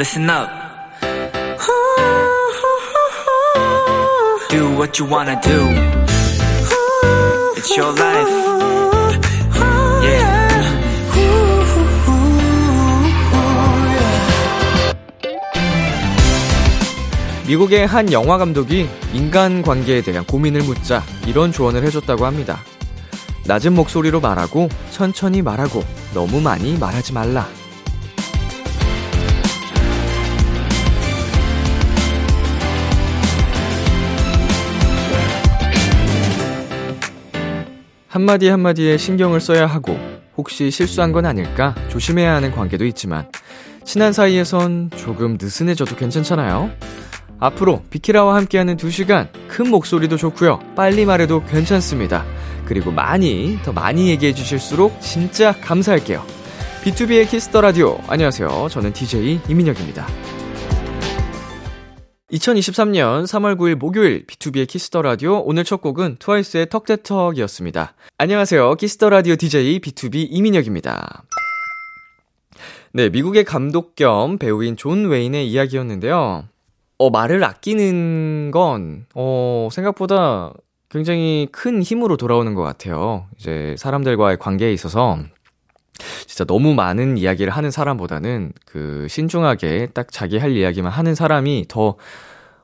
listen up. Do what you wanna do. It's your life. Yeah. 미국의 한 영화 감독이 인간 관계에 대한 고민을 묻자 이런 조언을 해줬다고 합니다. 낮은 목소리로 말하고 천천히 말하고 너무 많이 말하지 말라. 한마디 한마디에 신경을 써야 하고 혹시 실수한 건 아닐까 조심해야 하는 관계도 있지만 친한 사이에선 조금 느슨해져도 괜찮잖아요. 앞으로 비키라와 함께하는 2시간 큰 목소리도 좋고요. 빨리 말해도 괜찮습니다. 그리고 많이 더 많이 얘기해 주실수록 진짜 감사할게요. B2B의 키스터 라디오. 안녕하세요. 저는 DJ 이민혁입니다. 2023년 3월 9일 목요일 B2B의 키스터 라디오 오늘 첫 곡은 트와이스의 Talk that Talk이었습니다. 안녕하세요. 키스터 라디오 DJ B2B 이민혁입니다. 네, 미국의 감독 겸 배우인 존 웨인의 이야기였는데요. 어, 말을 아끼는 건, 어, 생각보다 굉장히 큰 힘으로 돌아오는 것 같아요. 이제 사람들과의 관계에 있어서 진짜 너무 많은 이야기를 하는 사람보다는 그 신중하게 딱 자기 할 이야기만 하는 사람이 더,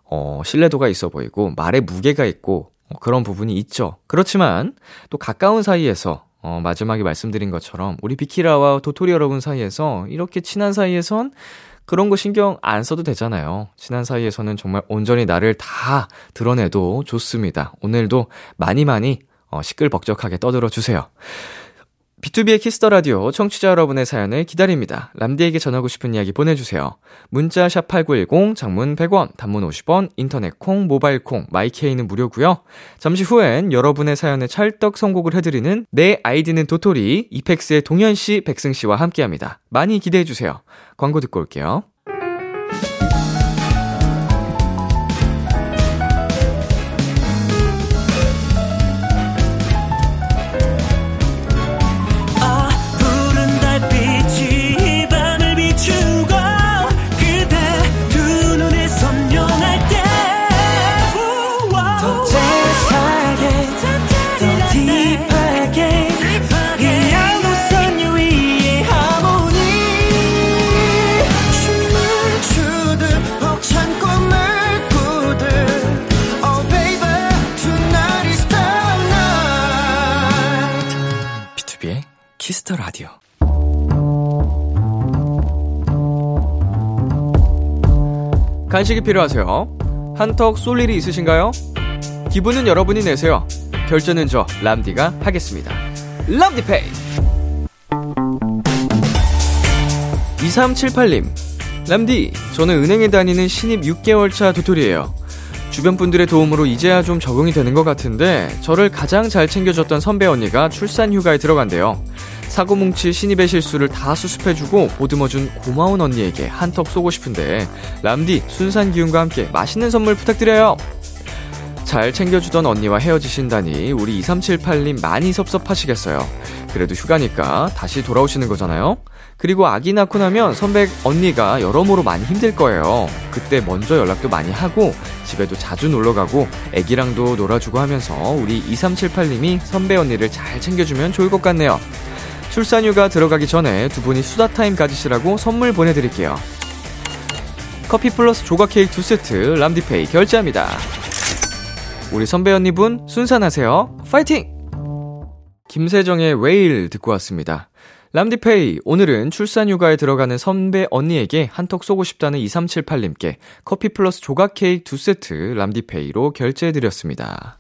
어, 신뢰도가 있어 보이고 말에 무게가 있고 어, 그런 부분이 있죠. 그렇지만 또 가까운 사이에서 어, 마지막에 말씀드린 것처럼 우리 비키라와 도토리 여러분 사이에서 이렇게 친한 사이에선 그런 거 신경 안 써도 되잖아요. 친한 사이에서는 정말 온전히 나를 다 드러내도 좋습니다. 오늘도 많이 많이 어, 시끌벅적하게 떠들어 주세요. B2B의 키스터 라디오 청취자 여러분의 사연을 기다립니다. 람디에게 전하고 싶은 이야기 보내주세요. 문자 샵 #8910 장문 100원, 단문 50원, 인터넷 콩, 모바일 콩, 마이케이는 무료고요. 잠시 후엔 여러분의 사연에 찰떡 선곡을 해드리는 내 아이디는 도토리 이펙스의 동현 씨, 백승 씨와 함께합니다. 많이 기대해 주세요. 광고 듣고 올게요. 키스 더 라디오. 간식이 필요하세요? 한턱 쏠 일이 있으신가요? 기분은 여러분이 내세요. 결제는 저 람디가 하겠습니다. 람디페이. 2378님. 람디, 저는 은행에 다니는 신입 6개월 차 도토리예요. 주변 분들의 도움으로 이제야 좀 적응이 되는 것 같은데 저를 가장 잘 챙겨줬던 선배 언니가 출산 휴가에 들어간대요. 사고뭉치 신입의 실수를 다 수습해주고 보듬어준 고마운 언니에게 한턱 쏘고 싶은데 람디 순산 기운과 함께 맛있는 선물 부탁드려요. 잘 챙겨주던 언니와 헤어지신다니 우리 2378님 많이 섭섭하시겠어요. 그래도 휴가니까 다시 돌아오시는 거잖아요. 그리고 아기 낳고 나면 선배 언니가 여러모로 많이 힘들 거예요. 그때 먼저 연락도 많이 하고 집에도 자주 놀러 가고 아기랑도 놀아주고 하면서 우리 2378님이 선배 언니를 잘 챙겨주면 좋을 것 같네요. 출산휴가 들어가기 전에 두 분이 수다 타임 가지시라고 선물 보내드릴게요. 커피 플러스 조각 케이크 두 세트 람디페이 결제합니다. 우리 선배 언니분 순산하세요. 파이팅! 김세정의 Whale 듣고 왔습니다. 람디페이, 오늘은 출산휴가에 들어가는 선배 언니에게 한턱 쏘고 싶다는 2378님께 커피 플러스 조각 케이크 두 세트 람디페이로 결제해드렸습니다.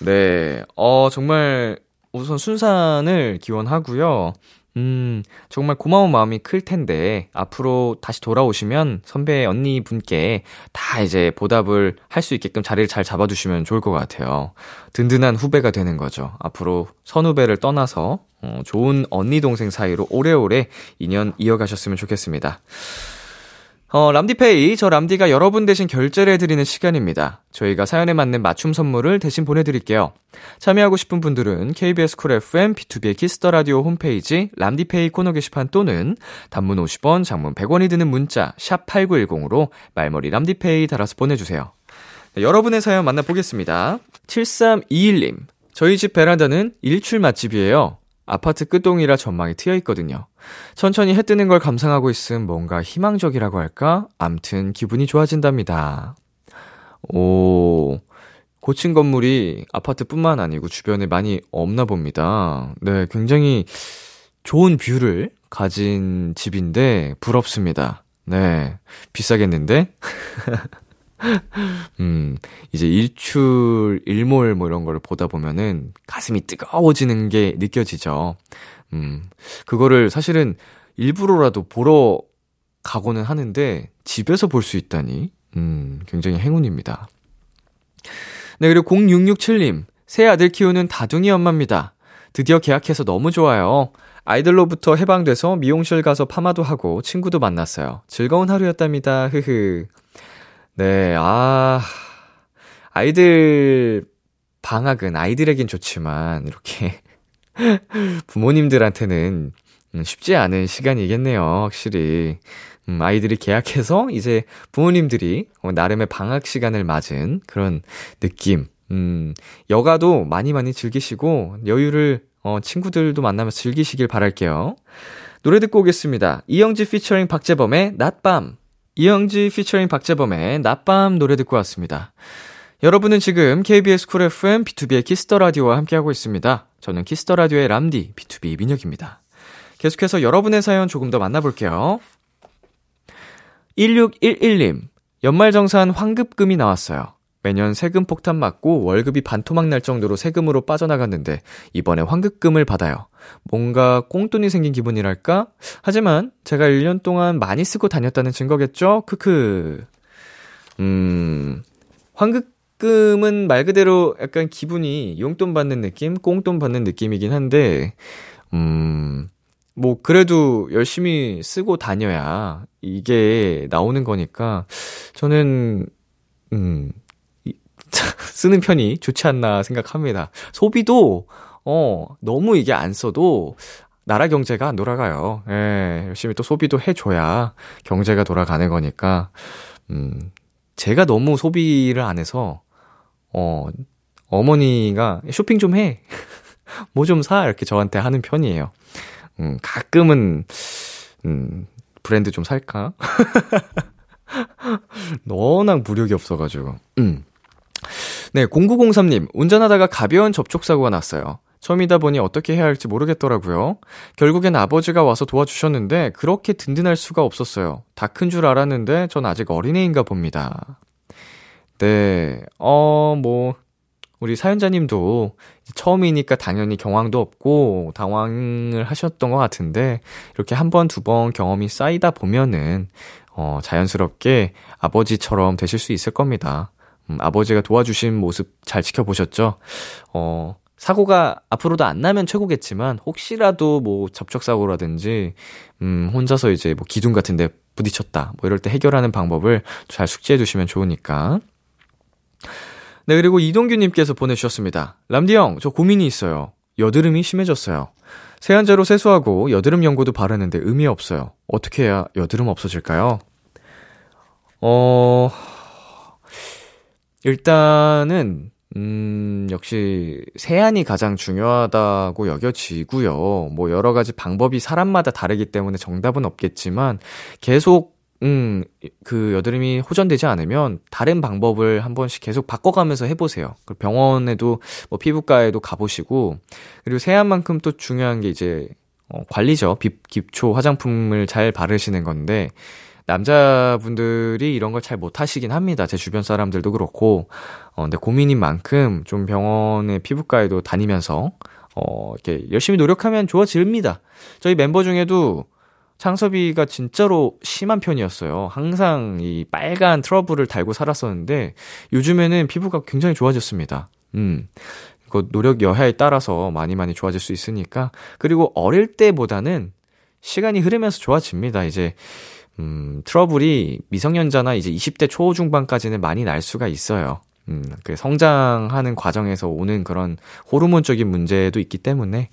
네, 어, 정말 우선 순산을 기원하고요. 음, 정말 고마운 마음이 클 텐데, 앞으로 다시 돌아오시면 선배 언니 분께 다 이제 보답을 할 수 있게끔 자리를 잘 잡아주시면 좋을 것 같아요. 든든한 후배가 되는 거죠. 앞으로 선후배를 떠나서, 어, 좋은 언니 동생 사이로 오래오래 인연 이어가셨으면 좋겠습니다. 어, 람디페이, 저 람디가 여러분 대신 결제를 해드리는 시간입니다. 저희가 사연에 맞는 맞춤 선물을 대신 보내드릴게요. 참여하고 싶은 분들은 KBS 쿨 FM, 비투비의 키스 더 라디오 홈페이지, 람디페이 코너 게시판 또는 단문 50원, 장문 100원이 드는 문자, 샵 8910으로 말머리 람디페이 달아서 보내주세요. 네, 여러분의 사연 만나보겠습니다. 7321님. 저희 집 베란다는 일출 맛집이에요. 아파트 끝동이라 전망이 트여 있거든요. 천천히 해 뜨는 걸 감상하고 있음 뭔가 희망적이라고 할까? 암튼 기분이 좋아진답니다. 오, 고층 건물이 아파트뿐만 아니고 주변에 많이 없나 봅니다. 네, 굉장히 좋은 뷰를 가진 집인데 부럽습니다. 네, 비싸겠는데? 음, 이제 일출, 일몰 뭐 이런 걸 보다 보면은 가슴이 뜨거워지는 게 느껴지죠. 음, 그거를 사실은 일부러라도 보러 가고는 하는데 집에서 볼 수 있다니, 음, 굉장히 행운입니다. 네, 그리고 0667님, 새 아들 키우는 다둥이 엄마입니다. 드디어 계약해서 너무 좋아요. 아이들로부터 해방돼서 미용실 가서 파마도 하고 친구도 만났어요. 즐거운 하루였답니다. 흐흐. 네, 아, 아이들 방학은 아이들에겐 좋지만, 이렇게 부모님들한테는 음, 쉽지 않은 시간이겠네요, 확실히. 음, 아이들이 개학해서 이제 부모님들이 어, 나름의 방학 시간을 맞은 그런 느낌. 음, 여가도 많이 많이 즐기시고 여유를 어, 친구들도 만나면서 즐기시길 바랄게요. 노래 듣고 오겠습니다. 이영지 피처링 박재범의 낮밤. 이영지 피처링 박재범의 낮밤 노래 듣고 왔습니다. 여러분은 지금 KBS 쿨 FM 비투비의 키스 더 라디오와 함께하고 있습니다. 저는 키스 더 라디오의 람디 비투비 민혁입니다. 계속해서 여러분의 사연 조금 더 만나볼게요. 1611님, 연말정산 환급금이 나왔어요. 매년 세금 폭탄 맞고 월급이 반토막 날 정도로 세금으로 빠져나갔는데 이번에 환급금을 받아요. 뭔가 꽁돈이 생긴 기분이랄까? 하지만 제가 1년 동안 많이 쓰고 다녔다는 증거겠죠? 크크. 음, 환급 가끔은 말 그대로 약간 기분이 용돈 받는 느낌, 꽁돈 받는 느낌이긴 한데, 음, 뭐, 그래도 열심히 쓰고 다녀야 이게 나오는 거니까, 저는, 음, 쓰는 편이 좋지 않나 생각합니다. 소비도, 어, 너무 이게 안 써도, 나라 경제가 안 돌아가요. 예, 열심히 또 소비도 해줘야 경제가 돌아가는 거니까, 음, 제가 너무 소비를 안 해서, 어, 어머니가 쇼핑 좀 해. 뭐 좀 사. 이렇게 저한테 하는 편이에요. 음, 가끔은, 음, 브랜드 좀 살까? 워낙 무력이 없어가지고. 음. 네, 0903님, 운전하다가 가벼운 접촉사고가 났어요. 처음이다 보니 어떻게 해야 할지 모르겠더라고요. 결국엔 아버지가 와서 도와주셨는데 그렇게 든든할 수가 없었어요. 다 큰 줄 알았는데 전 아직 어린애인가 봅니다. 네, 어, 뭐, 우리 사연자님도 처음이니까 당연히 경황도 없고 당황을 하셨던 것 같은데, 이렇게 한 번, 두 번 경험이 쌓이다 보면은, 어, 자연스럽게 아버지처럼 되실 수 있을 겁니다. 음, 아버지가 도와주신 모습 잘 지켜보셨죠? 어, 사고가 앞으로도 안 나면 최고겠지만, 혹시라도 뭐 접촉 사고라든지, 음, 혼자서 이제 뭐 기둥 같은 데 부딪혔다. 뭐 이럴 때 해결하는 방법을 잘 숙지해 두시면 좋으니까. 네, 그리고 이동규 님께서 보내 주셨습니다. 람디 형, 저 고민이 있어요. 여드름이 심해졌어요. 세안제로 세수하고 여드름 연고도 바르는데 의미 없어요. 어떻게 해야 여드름 없어질까요? 어, 일단은, 음, 역시 세안이 가장 중요하다고 여겨지고요. 뭐 여러 가지 방법이 사람마다 다르기 때문에 정답은 없겠지만 계속 음, 그 여드름이 호전되지 않으면 다른 방법을 한 번씩 계속 바꿔가면서 해보세요. 병원에도 뭐 피부과에도 가보시고 그리고 세안만큼 또 중요한 게 이제 어, 관리죠. 비, 기초 화장품을 잘 바르시는 건데 남자분들이 이런 걸 잘 못하시긴 합니다. 제 주변 사람들도 그렇고 어, 근데 고민인 만큼 좀 병원에 피부과에도 다니면서 어, 이렇게 열심히 노력하면 좋아집니다. 저희 멤버 중에도 창섭이가 진짜로 심한 편이었어요. 항상 이 빨간 트러블을 달고 살았었는데 요즘에는 피부가 굉장히 좋아졌습니다. 음. 이거 노력 여하에 따라서 많이 많이 좋아질 수 있으니까 그리고 어릴 때보다는 시간이 흐르면서 좋아집니다. 이제 음, 트러블이 미성년자나 이제 20대 초중반까지는 많이 날 수가 있어요. 음, 그 성장하는 과정에서 오는 그런 호르몬적인 문제도 있기 때문에,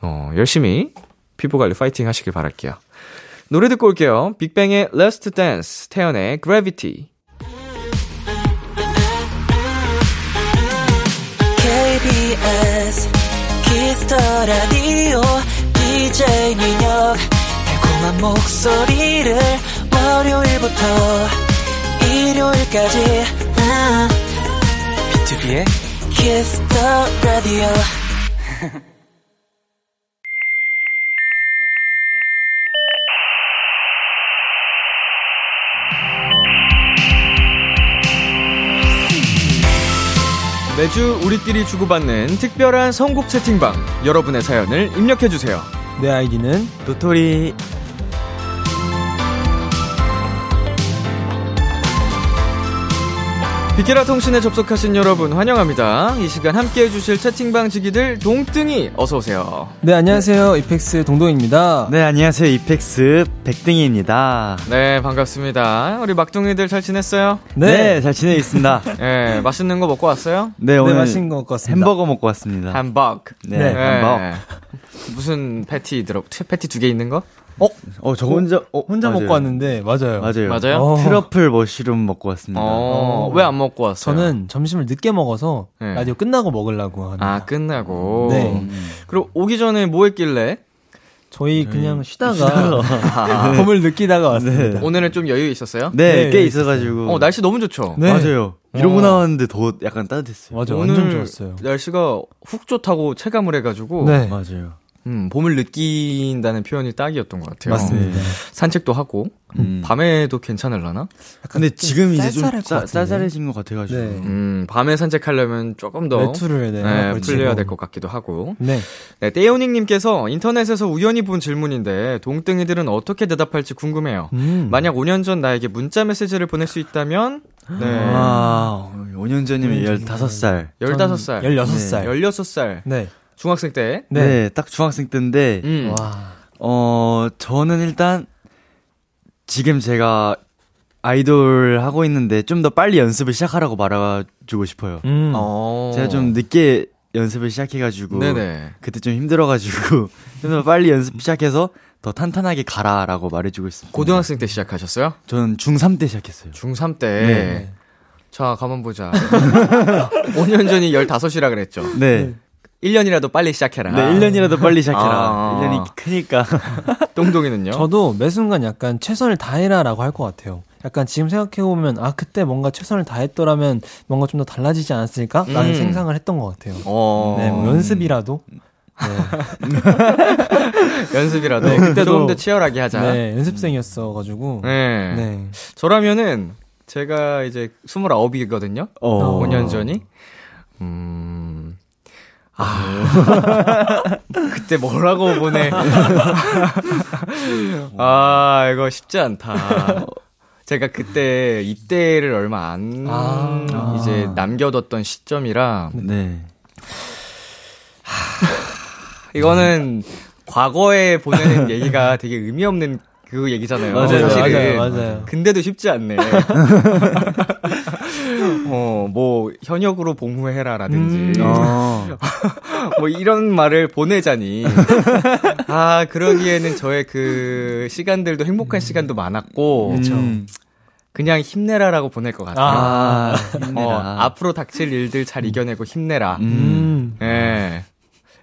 어, 열심히 피부 관리 파이팅 하시길 바랄게요. 노래 듣고 올게요. 빅뱅의 Last Dance, 태연의 Gravity. KBS 키스 더 라디오 DJ 민혁 달콤한 목소리를 월요일부터 일요일까지 아, 비투비의 키스 더 라디오 매주 우리끼리 주고받는 특별한 선곡 채팅방. 여러분의 사연을 입력해주세요. 내 아이디는 도토리. 비케라 통신에 접속하신 여러분 환영합니다. 이 시간 함께 해주실 채팅방 지기들 동등이 어서오세요. 네 안녕하세요 이펙스 동동입니다. 네, 안녕하세요. 이펙스 백등이입니다. 네, 반갑습니다. 우리 막둥이들 잘 지냈어요? 네, 잘 지내고 있습니다. 네, 맛있는 거 먹고 왔어요? 네, 네 오늘 맛있는 것 같습니다. 햄버거 먹고 왔습니다. 햄버거. 네, 햄버거. 무슨 패티 들어, 패티 두 개 있는 거? 어, 저 혼자, 어, 혼자 맞아요. 먹고 왔는데 맞아요. 맞아요. 맞아요? 어. 트러플 머쉬룸 먹고 왔습니다. 어, 왜 안 먹고 왔어요? 저는 점심을 늦게 먹어서 네. 라디오 끝나고 먹으려고 합니다. 아, 끝나고. 네. 음. 그리고 오기 전에 뭐 했길래? 저희 그냥 쉬다가 봄을 느끼다가 왔습니다. 오늘은 좀 여유 있었어요? 네, 네, 꽤 있어가지고. 어, 날씨 너무 좋죠? 네. 맞아요. 이러고 어. 나왔는데 더 약간 따뜻했어요. 맞아 오늘 완전 좋았어요. 날씨가 훅 좋다고 체감을 해가지고. 네 맞아요. 음, 봄을 느낀다는 표현이 딱이었던 것 같아요. 맞습니다. 네. 산책도 하고, 음. 밤에도 괜찮을라나? 근데 지금 이제 좀 것. 쌀쌀해진 것 같아가지고. 네. 음, 밤에 산책하려면 조금 더. 외투를 네, 네. 풀려야 될 것 같기도 하고. 네. 네, 떼오닝님께서 인터넷에서 우연히 본 질문인데, 동등이들은 어떻게 대답할지 궁금해요. 음. 만약 5년 전 나에게 문자 메시지를 보낼 수 있다면, 네. 아, 5년 전이면 15살. 15살. 16살. 16살. 네. 중학생 때. 네. 네. 딱 중학생 때인데, 음. 와. 어, 저는 일단, 지금 제가 아이돌 하고 있는데 좀 더 빨리 연습을 시작하라고 말아주고 싶어요. 음. 어. 제가 좀 늦게 연습을 시작해가지고, 네네. 그때 좀 힘들어가지고, 좀 더 빨리 연습 시작해서 더 탄탄하게 가라라고 말해주고 있습니다. 고등학생 때 시작하셨어요? 저는 중3 때 시작했어요. 중3 때. 네. 자, 가만 보자. 5년 전이 15이라 그랬죠. 네. 1년이라도 빨리 시작해라. 네, 1년이라도 빨리 시작해라. 아. 1년이 크니까. 똥동이는요? 저도 매 순간 약간 최선을 다해라라고 할 것 같아요. 약간 지금 생각해보면, 아, 그때 뭔가 최선을 다했더라면 뭔가 좀 더 달라지지 않았을까? 라는 음. 생각을 했던 것 같아요. 어. 네, 뭐 연습이라도. 네, 연습이라도. 네, 그때도- 조금 더 치열하게 하자. 네. 네, 연습생이었어가지고. 네. 저라면은, 제가 이제 29이거든요? 어. 5년 전이. 음. 아. 그때 뭐라고 보내. 아, 이거 쉽지 않다. 제가 그때 입대를 얼마 안 아. 이제 남겨뒀던 시점이라 네. 이거는 과거에 보내는 얘기가 되게 의미 없는 그 얘기잖아요. 맞아요, 사실은. 맞아요, 맞아요. 근데도 쉽지 않네. 어, 뭐 현역으로 복무해라라든지 음. 어. 뭐 이런 말을 보내자니 아 그러기에는 저의 그 시간들도 행복한 시간도 많았고 음. 그냥 힘내라라고 보낼 것 같아요. 아, 어. 앞으로 닥칠 일들 잘 이겨내고 힘내라. 음. 예.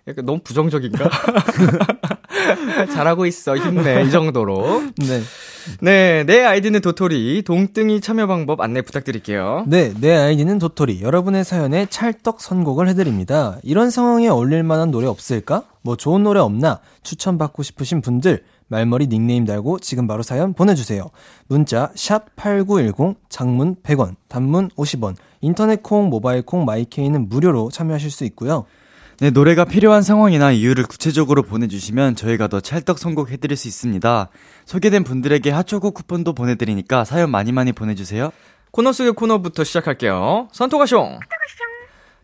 약간 너무 부정적인가? 잘하고 있어, 힘내. 이 정도로. 네. 네, 내 아이디는 도토리. 동등이 참여 방법 안내 부탁드릴게요. 네, 내 아이디는 도토리. 여러분의 사연에 찰떡 선곡을 해드립니다. 이런 상황에 어울릴 만한 노래 없을까? 뭐 좋은 노래 없나? 추천받고 싶으신 분들, 말머리 닉네임 달고 지금 바로 사연 보내주세요. 문자, 샵 8910, 장문 100원, 단문 50원, 인터넷 콩, 모바일 콩, 마이케이는 무료로 참여하실 수 있고요. 네, 노래가 필요한 상황이나 이유를 구체적으로 보내주시면 저희가 더 찰떡 선곡해드릴 수 있습니다. 소개된 분들에게 핫초코 쿠폰도 보내드리니까 사연 많이 많이 보내주세요. 코너 속의 코너부터 시작할게요. 선토가숑.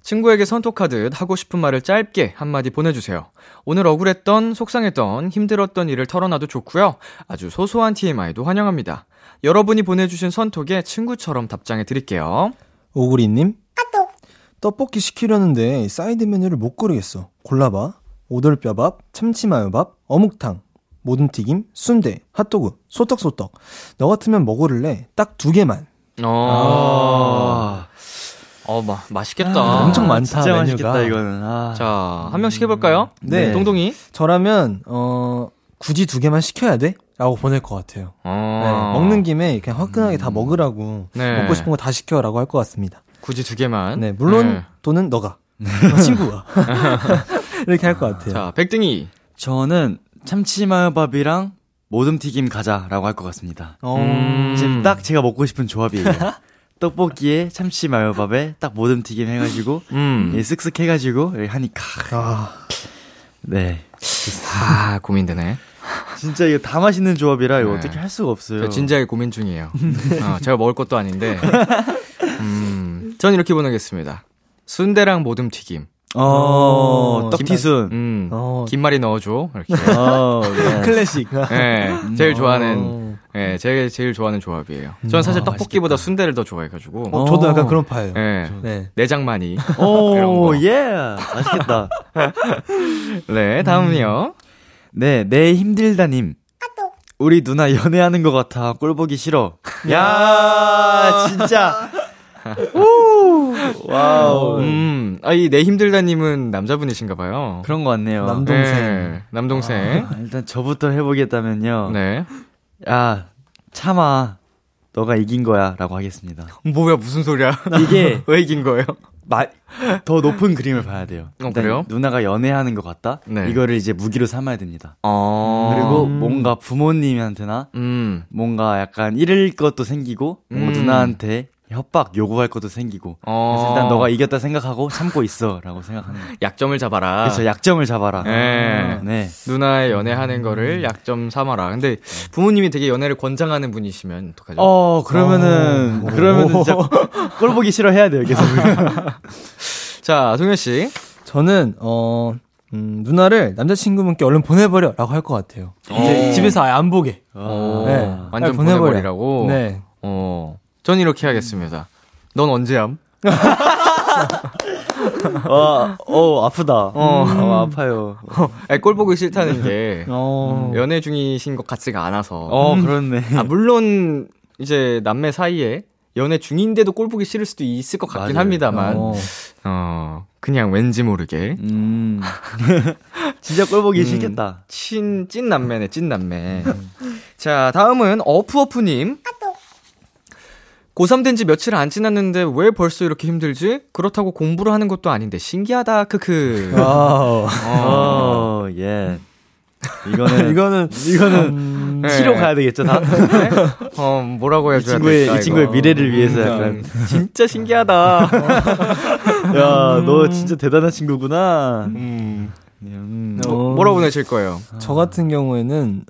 친구에게 선톡하듯 하고 싶은 말을 짧게 한마디 보내주세요. 오늘 억울했던, 속상했던, 힘들었던 일을 털어놔도 좋고요. 아주 소소한 TMI도 환영합니다. 여러분이 보내주신 선톡에 친구처럼 답장해 드릴게요. 오구리님? 떡볶이 시키려는데 사이드 메뉴를 못 고르겠어. 골라봐. 오돌뼈밥, 참치마요밥, 어묵탕, 모듬튀김, 순대, 핫도그, 소떡소떡. 너 같으면 뭐 고를래? 딱 두 개만. 어, 어, 마, 맛있겠다. 아, 엄청 많다, 진짜 메뉴가. 맛있겠다 이거는. 아. 자, 한 명씩 해볼까요? 네. 동동이. 저라면, 어, 굳이 두 개만 시켜야 돼? 라고 보낼 것 같아요. 어. 네, 먹는 김에 그냥 화끈하게 다 먹으라고. 네. 먹고 싶은 거 다 시켜라고 할 것 같습니다. 굳이 두 개만. 네, 물론 네. 돈은 너가. 친구가. 이렇게 할 것 같아요. 자, 백등이. 저는 참치마요밥이랑 모듬튀김 가자라고 할 것 같습니다. 어, 음. 지금 딱 제가 먹고 싶은 조합이에요. 떡볶이에 참치 마요밥에 딱 모듬튀김 해가지고 음. 예, 쓱쓱 해가지고 이렇게 하니까 아, 네 아, 고민되네. 진짜 이거 다 맛있는 조합이라 이거 네. 어떻게 할 수가 없어요. 저 진지하게 고민 중이에요. 어, 제가 먹을 것도 아닌데. 음, 전 이렇게 보내겠습니다. 순대랑 모듬 튀김. 어, 어, 떡튀순. 음, 어. 김말이 넣어줘. 이렇게. 어, 네. 클래식. 네, 제일 좋아하는, 어. 예, 제일, 제일 좋아하는 조합이에요. 저는 사실 아, 떡볶이보다 순대를 더 좋아해가지고. 어, 저도 약간 그런 파예요. 예, 네. 내장 많이. 오, 거. 예. 맛있겠다. 네, 다음은요. 네, 내 힘들다님. 우리 누나 연애하는 것 같아. 꼴 보기 싫어. 야, 진짜. 오, 와우. 음, 아, 이 내 힘들다님은 남자분이신가 봐요. 그런 것 같네요. 남동생. 네, 남동생. 아, 일단 저부터 해보겠다면요. 네. 야, 참아. 너가 이긴 거야. 라고 하겠습니다. 뭐야, 무슨 소리야. 이게 왜 이긴 거예요? 마, 더 높은 그림을 봐야 돼요. 어, 그래요? 누나가 연애하는 것 같다? 네. 이거를 이제 무기로 삼아야 됩니다. 어. 그리고 뭔가 부모님한테나 음. 뭔가 약간 잃을 것도 생기고 음. 누나한테 협박 요구할 것도 생기고 어. 그래서 일단 너가 이겼다 생각하고 참고 있어라고 생각하는. 약점을 잡아라. 그래서 약점을 잡아라. 네. 네. 누나의 연애하는 거를 약점 삼아라. 근데 부모님이 되게 연애를 권장하는 분이시면 어떡하죠? 어 그러면은 어. 그러면은 진짜 꼴 보기 싫어 해야 돼요 계속. 자, 동현 씨. 저는 어 음, 누나를 남자친구분께 얼른 보내버려라고 할 것 같아요. 이제 어. 집에서 아예 안 보게. 어. 네. 완전 보내버려. 보내버리라고. 네. 어. 전 이렇게 하겠습니다. 넌 언제 함? 와, 어 아프다. 어, 아파요. 아니, 꼴 보기 싫다는 게 어. 연애 중이신 것 같지가 않아서. 어 그렇네. 아, 물론 이제 남매 사이에 연애 중인데도 꼴 보기 싫을 수도 있을 것 같긴 맞아요. 합니다만. 어. 어, 그냥 왠지 모르게. 음. 진짜 꼴 보기 음. 싫겠다. 친, 찐 남매네, 찐 남매. 자, 다음은 어프어프님. 고3 된 지 며칠 안 지났는데 왜 벌써 이렇게 힘들지? 그렇다고 공부를 하는 것도 아닌데 신기하다, 크크. 와우. 어, 어, 예. 이거는 이거는 이거는 네. 치료 가야 되겠죠, 다. 네? 어, 뭐라고 이 해줘야 친구의 될까, 이 친구의. 미래를 위해서 음, 약간 진짜 신기하다. 야, 너 진짜 대단한 친구구나. 음, 음. 뭐, 뭐라고 보내실 거예요? 저 같은 경우에는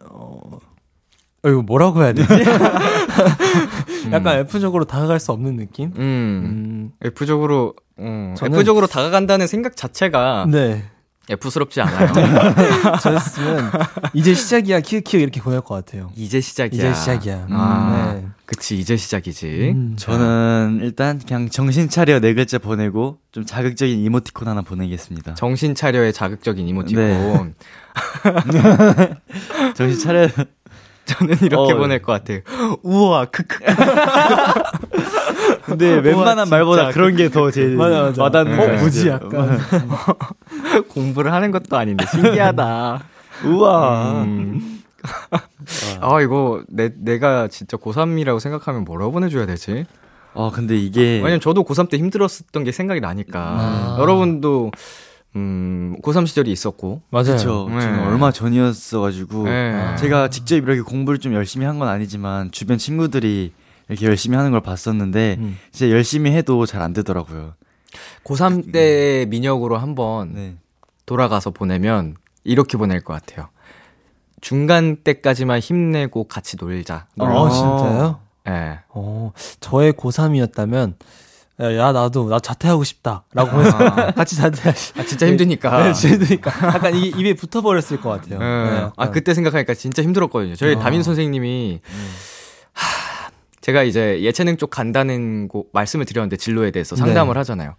어, 어 이거 뭐라고 해야 되지? 약간 F적으로 다가갈 수 없는 느낌? 음, 음, F적으로, 음, 저는- F적으로 다가간다는 생각 자체가 네. F스럽지 않아요. 저였으면 이제 시작이야 키읔키읔 이렇게 보낼 것 같아요. 이제 시작이야. 이제 시작이야. 아, 네. 그치, 이제 시작이지. 음. 저는 일단 그냥 정신 차려 네 글자 보내고 좀 자극적인 이모티콘 하나 보내겠습니다. 정신 차려의 자극적인 이모티콘. 네. 정신 차려. 저는 이렇게 어. 보낼 것 같아요. 우와, 크크. 근데 웬만한 말보다 그런 게 더 제일 맞아, 맞아. 와닿는 어, 거야. 뭐지. 약간. 공부를 하는 것도 아닌데 신기하다. 우와. 음. 아, 이거 내 내가 진짜 고3이라고 생각하면 뭐라고 보내 줘야 되지? 어, 근데 이게 왜냐면 저도 고3 때 힘들었었던 게 생각이 나니까. 아. 여러분도 음, 고3 시절이 있었고. 맞아요. 그쵸. 네. 얼마 전이었어가지고 네. 제가 직접 이렇게 공부를 좀 열심히 한 건 아니지만 주변 친구들이 이렇게 열심히 하는 걸 봤었는데 음. 진짜 열심히 해도 잘 안 되더라고요. 고3 때 민혁으로 한번 네. 돌아가서 보내면 이렇게 보낼 것 같아요. 중간 때까지만 힘내고 같이 놀자. 어, 놀러. 진짜요? 예. 어, 저의 고3이었다면, 야, 야, 나도 나 자퇴하고 싶다라고 해서 같이 자퇴하시. 아, 진짜 힘드니까. 네, 힘드니까 약간 이게 입에 붙어버렸을 것 같아요. 네. 네, 아. 그때 생각하니까 진짜 힘들었거든요. 저희 담임 선생님이, 하, 제가 이제 예체능 쪽 간다는 고, 말씀을 드렸는데 진로에 대해서 상담을 네. 하잖아요.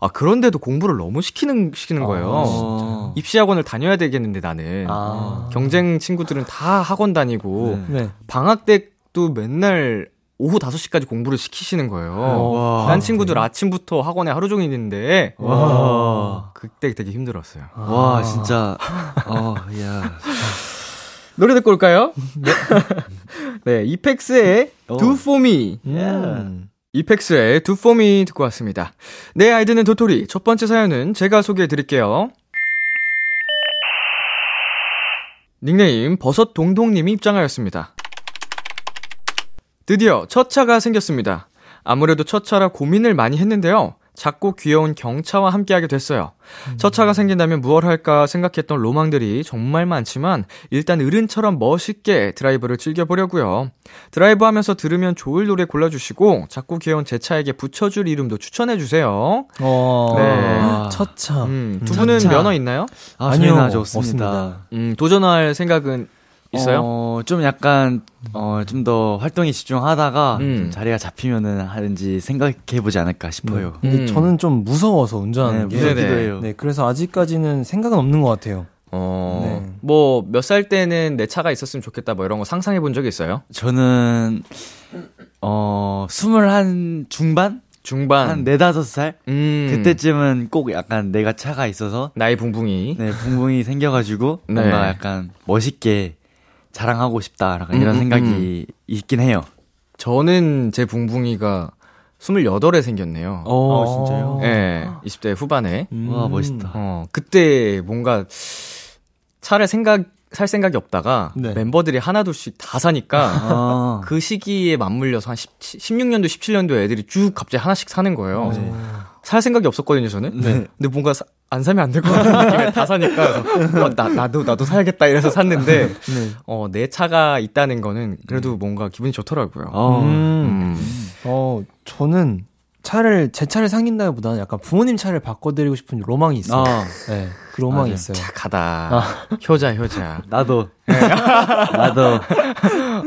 아, 그런데도 공부를 너무 시키는, 시키는 거예요. 어. 입시 학원을 다녀야 되겠는데 나는. 아. 경쟁 친구들은 다 학원 다니고, 네. 네. 방학 때도 맨날 오후 5시까지 공부를 시키시는 거예요. 와. 난 친구들 아침부터 학원에 하루 종일 있는데, 와. 그때 되게 힘들었어요. 와, 진짜. 어, 야. 노래 듣고 올까요? 네. 네, 이펙스의 어. Do For Me. 음. 이펙스의 Do For Me 듣고 왔습니다. 내 아이디는 도토리. 첫 번째 사연은 제가 소개해 드릴게요. 닉네임 버섯 동동님이 입장하였습니다. 드디어 첫 차가 생겼습니다. 아무래도 첫 차라 고민을 많이 했는데요. 작고 귀여운 경차와 함께하게 됐어요. 첫 차가 생긴다면 무얼 할까 생각했던 로망들이 정말 많지만 일단 어른처럼 멋있게 드라이브를 즐겨보려고요. 드라이브 하면서 들으면 좋을 노래 골라주시고 작고 귀여운 제 차에게 붙여줄 이름도 추천해주세요. 어. 네. 첫 차. 음, 두 음. 분은 첫 차. 면허 있나요? 아, 아니요, 없습니다. 없습니다. 음, 도전할 생각은 있어요? 어, 좀 약간, 어, 좀 더 활동에 집중하다가, 음. 좀 자리가 잡히면은 하는지 생각해 보지 않을까 싶어요. 근데 음. 저는 좀 무서워서 운전하는 네, 게. 무섭기도 해요. 네, 그래서 아직까지는 생각은 없는 것 같아요. 어, 네. 뭐, 몇 살 때는 내 차가 있었으면 좋겠다, 뭐 이런 거 상상해 본 적이 있어요? 저는, 어, 스물한 중반? 중반. 한 네다섯 살? 음. 그때쯤은 꼭 약간 내가 차가 있어서, 나이 붕붕이. 네, 붕붕이 생겨가지고, 네. 뭔가 약간 멋있게 자랑하고 싶다, 약간 이런 음, 음, 생각이 있긴 해요. 저는 제 붕붕이가 28에 생겼네요. 어, 진짜요? 예, 네, 20대 후반에. 와, 멋있다. 어, 그때 뭔가 차를 생각, 살 생각이 없다가 네. 멤버들이 하나둘씩 다 사니까 아, 그 시기에 맞물려서 한 10, 16년도, 17년도 애들이 쭉 갑자기 하나씩 사는 거예요. 네. 살 생각이 없었거든요, 저는. 근데 뭔가 사- 안 사면 안 될 것 같은 느낌에 다 사니까, 그래서 어, 나, 나도, 나도 사야겠다 이래서 샀는데, 네. 어, 내 차가 있다는 거는 그래도 뭔가 기분이 좋더라고요. 어, 음. 음. 어, 저는 차를, 제 차를 상긴다기보다는 약간 부모님 차를 바꿔드리고 싶은 로망이 있어요. 아, 네, 그 로망이 맞아요. 있어요. 착하다. 효자, 효자. 나도. 나도.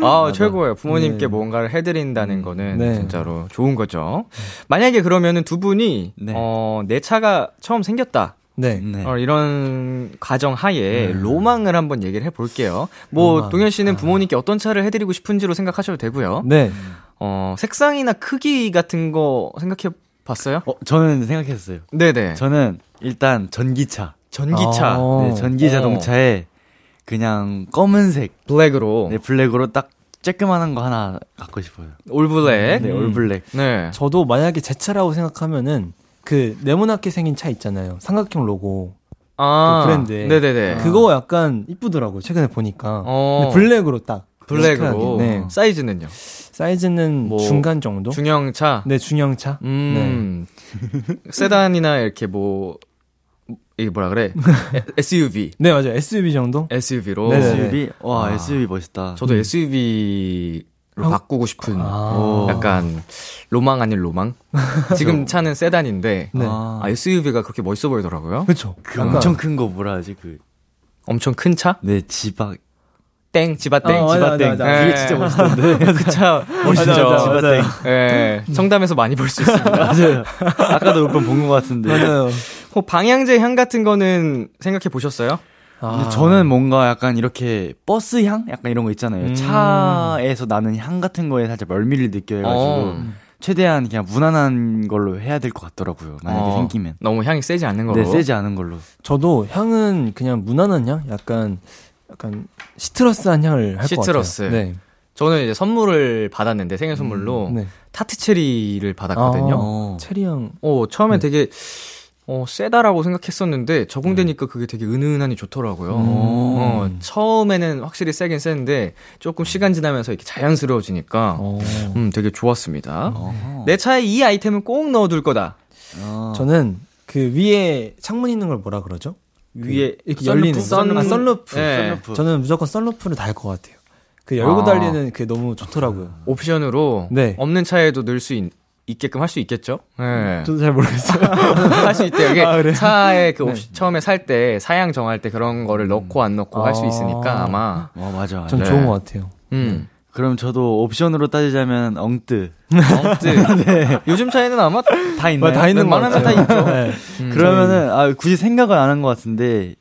아, 최고예요. 부모님께 네. 뭔가를 해드린다는 거는 네. 진짜로 좋은 거죠. 만약에 그러면은 두 분이, 네. 어, 내 차가 처음 생겼다. 네. 네. 어, 이런 가정 하에 로망을 한번 얘기를 해볼게요. 뭐, 로망. 동현 씨는 부모님께 어떤 차를 해드리고 싶은지로 생각하셔도 되고요. 네. 어, 색상이나 크기 같은 거 생각해 봤어요? 어, 저는 생각했어요. 네네. 저는 일단 전기차. 전기차. 어. 네, 전기 어. 자동차에 그냥 검은색, 블랙으로. 네, 블랙으로 딱 쬐끄만한 거 하나 갖고 싶어요. 올블랙. 네, 올블랙. 네. 저도 만약에 제 차라고 생각하면은 그 네모나게 생긴 차 있잖아요. 삼각형 로고. 아, 그 브랜드. 네네네. 그거 약간 이쁘더라고요. 최근에 보니까. 어. 근데 블랙으로 딱. 블랙으로. 네. 사이즈는요? 사이즈는 뭐, 중간 정도? 중형차. 네, 중형차. 음. 세단이나 이렇게 뭐, 이게 뭐라 그래? SUV. 네, 맞아요. SUV 정도? SUV로. 네네. SUV? 와, 아. SUV 멋있다. 저도 SUV로 한- 바꾸고 싶은 아. 약간 로망 아닌 로망? 지금 차는 세단인데 네. 아, SUV가 그렇게 멋있어 보이더라고요. 그쵸. 그 엄청 큰 거 뭐라 하지? 그, 엄청 큰 차? 네, 지박. 땡, 지바땡, 어, 지바땡. 맞아, 맞아. 네. 그게 진짜 멋있던데. 그차 멋있죠. 맞아, 맞아, 맞아요. 예, 청담에서 많이 볼 수 있습니다. 맞아요. 아까도 몇 번 본 것 같은데. 맞아요. 혹 방향제 향 같은 거는 생각해 보셨어요? 근데 저는 뭔가 약간 이렇게 버스 향? 약간 이런 거 있잖아요. 음. 차에서 나는 향 같은 거에 살짝 멀미를 느껴가지고 어. 최대한 그냥 무난한 걸로 해야 될 것 같더라고요. 만약에 어, 생기면. 너무 향이 세지 않는 거로. 네, 세지 않은 걸로. 저도 향은 그냥 무난한 향? 약간, 약간 시트러스한 향을 할 것 같아요. 시트러스. 네. 저는 이제 선물을 받았는데 생일 선물로 네. 타트 체리를 받았거든요. 어. 체리 향. 어, 처음엔 네. 되게 어, 세다라고 생각했었는데 적응되니까 그게 되게 은은하니 좋더라고요. 음. 어, 처음에는 확실히 세긴 센데 조금 시간 지나면서 이렇게 자연스러워지니까 어. 음, 되게 좋았습니다. 어허. 내 차에 이 아이템은 꼭 넣어둘 거다. 어. 저는 그 위에 창문 있는 걸 뭐라 그러죠? 위에 이렇게 썬루프? 열리는 썬- 아, 썬루프. 네. 썬루프. 저는 무조건 썬루프를 달 것 같아요. 그 열고 아. 달리는 그게 너무 좋더라고요. 옵션으로 네. 없는 차에도 넣을 수 있, 있게끔 할 수 있겠죠? 네. 저도 잘 모르겠어요. 할 수 있대요. 이게 아? 차에 그 옵시, 처음에 살 때 사양 정할 때 그런 거를 넣고 안 넣고 할수 아. 있으니까 아마 어, 맞아, 맞아. 전 네. 좋은 것 같아요. 음. 그럼 저도 옵션으로 따지자면 엉뜨. 네. 요즘 차에는 아마 다 있나요? 다 있는 것 웬만하면 같아요. 다 있죠. 네. 음, 그러면은 아 굳이 생각은 안한 것 같은데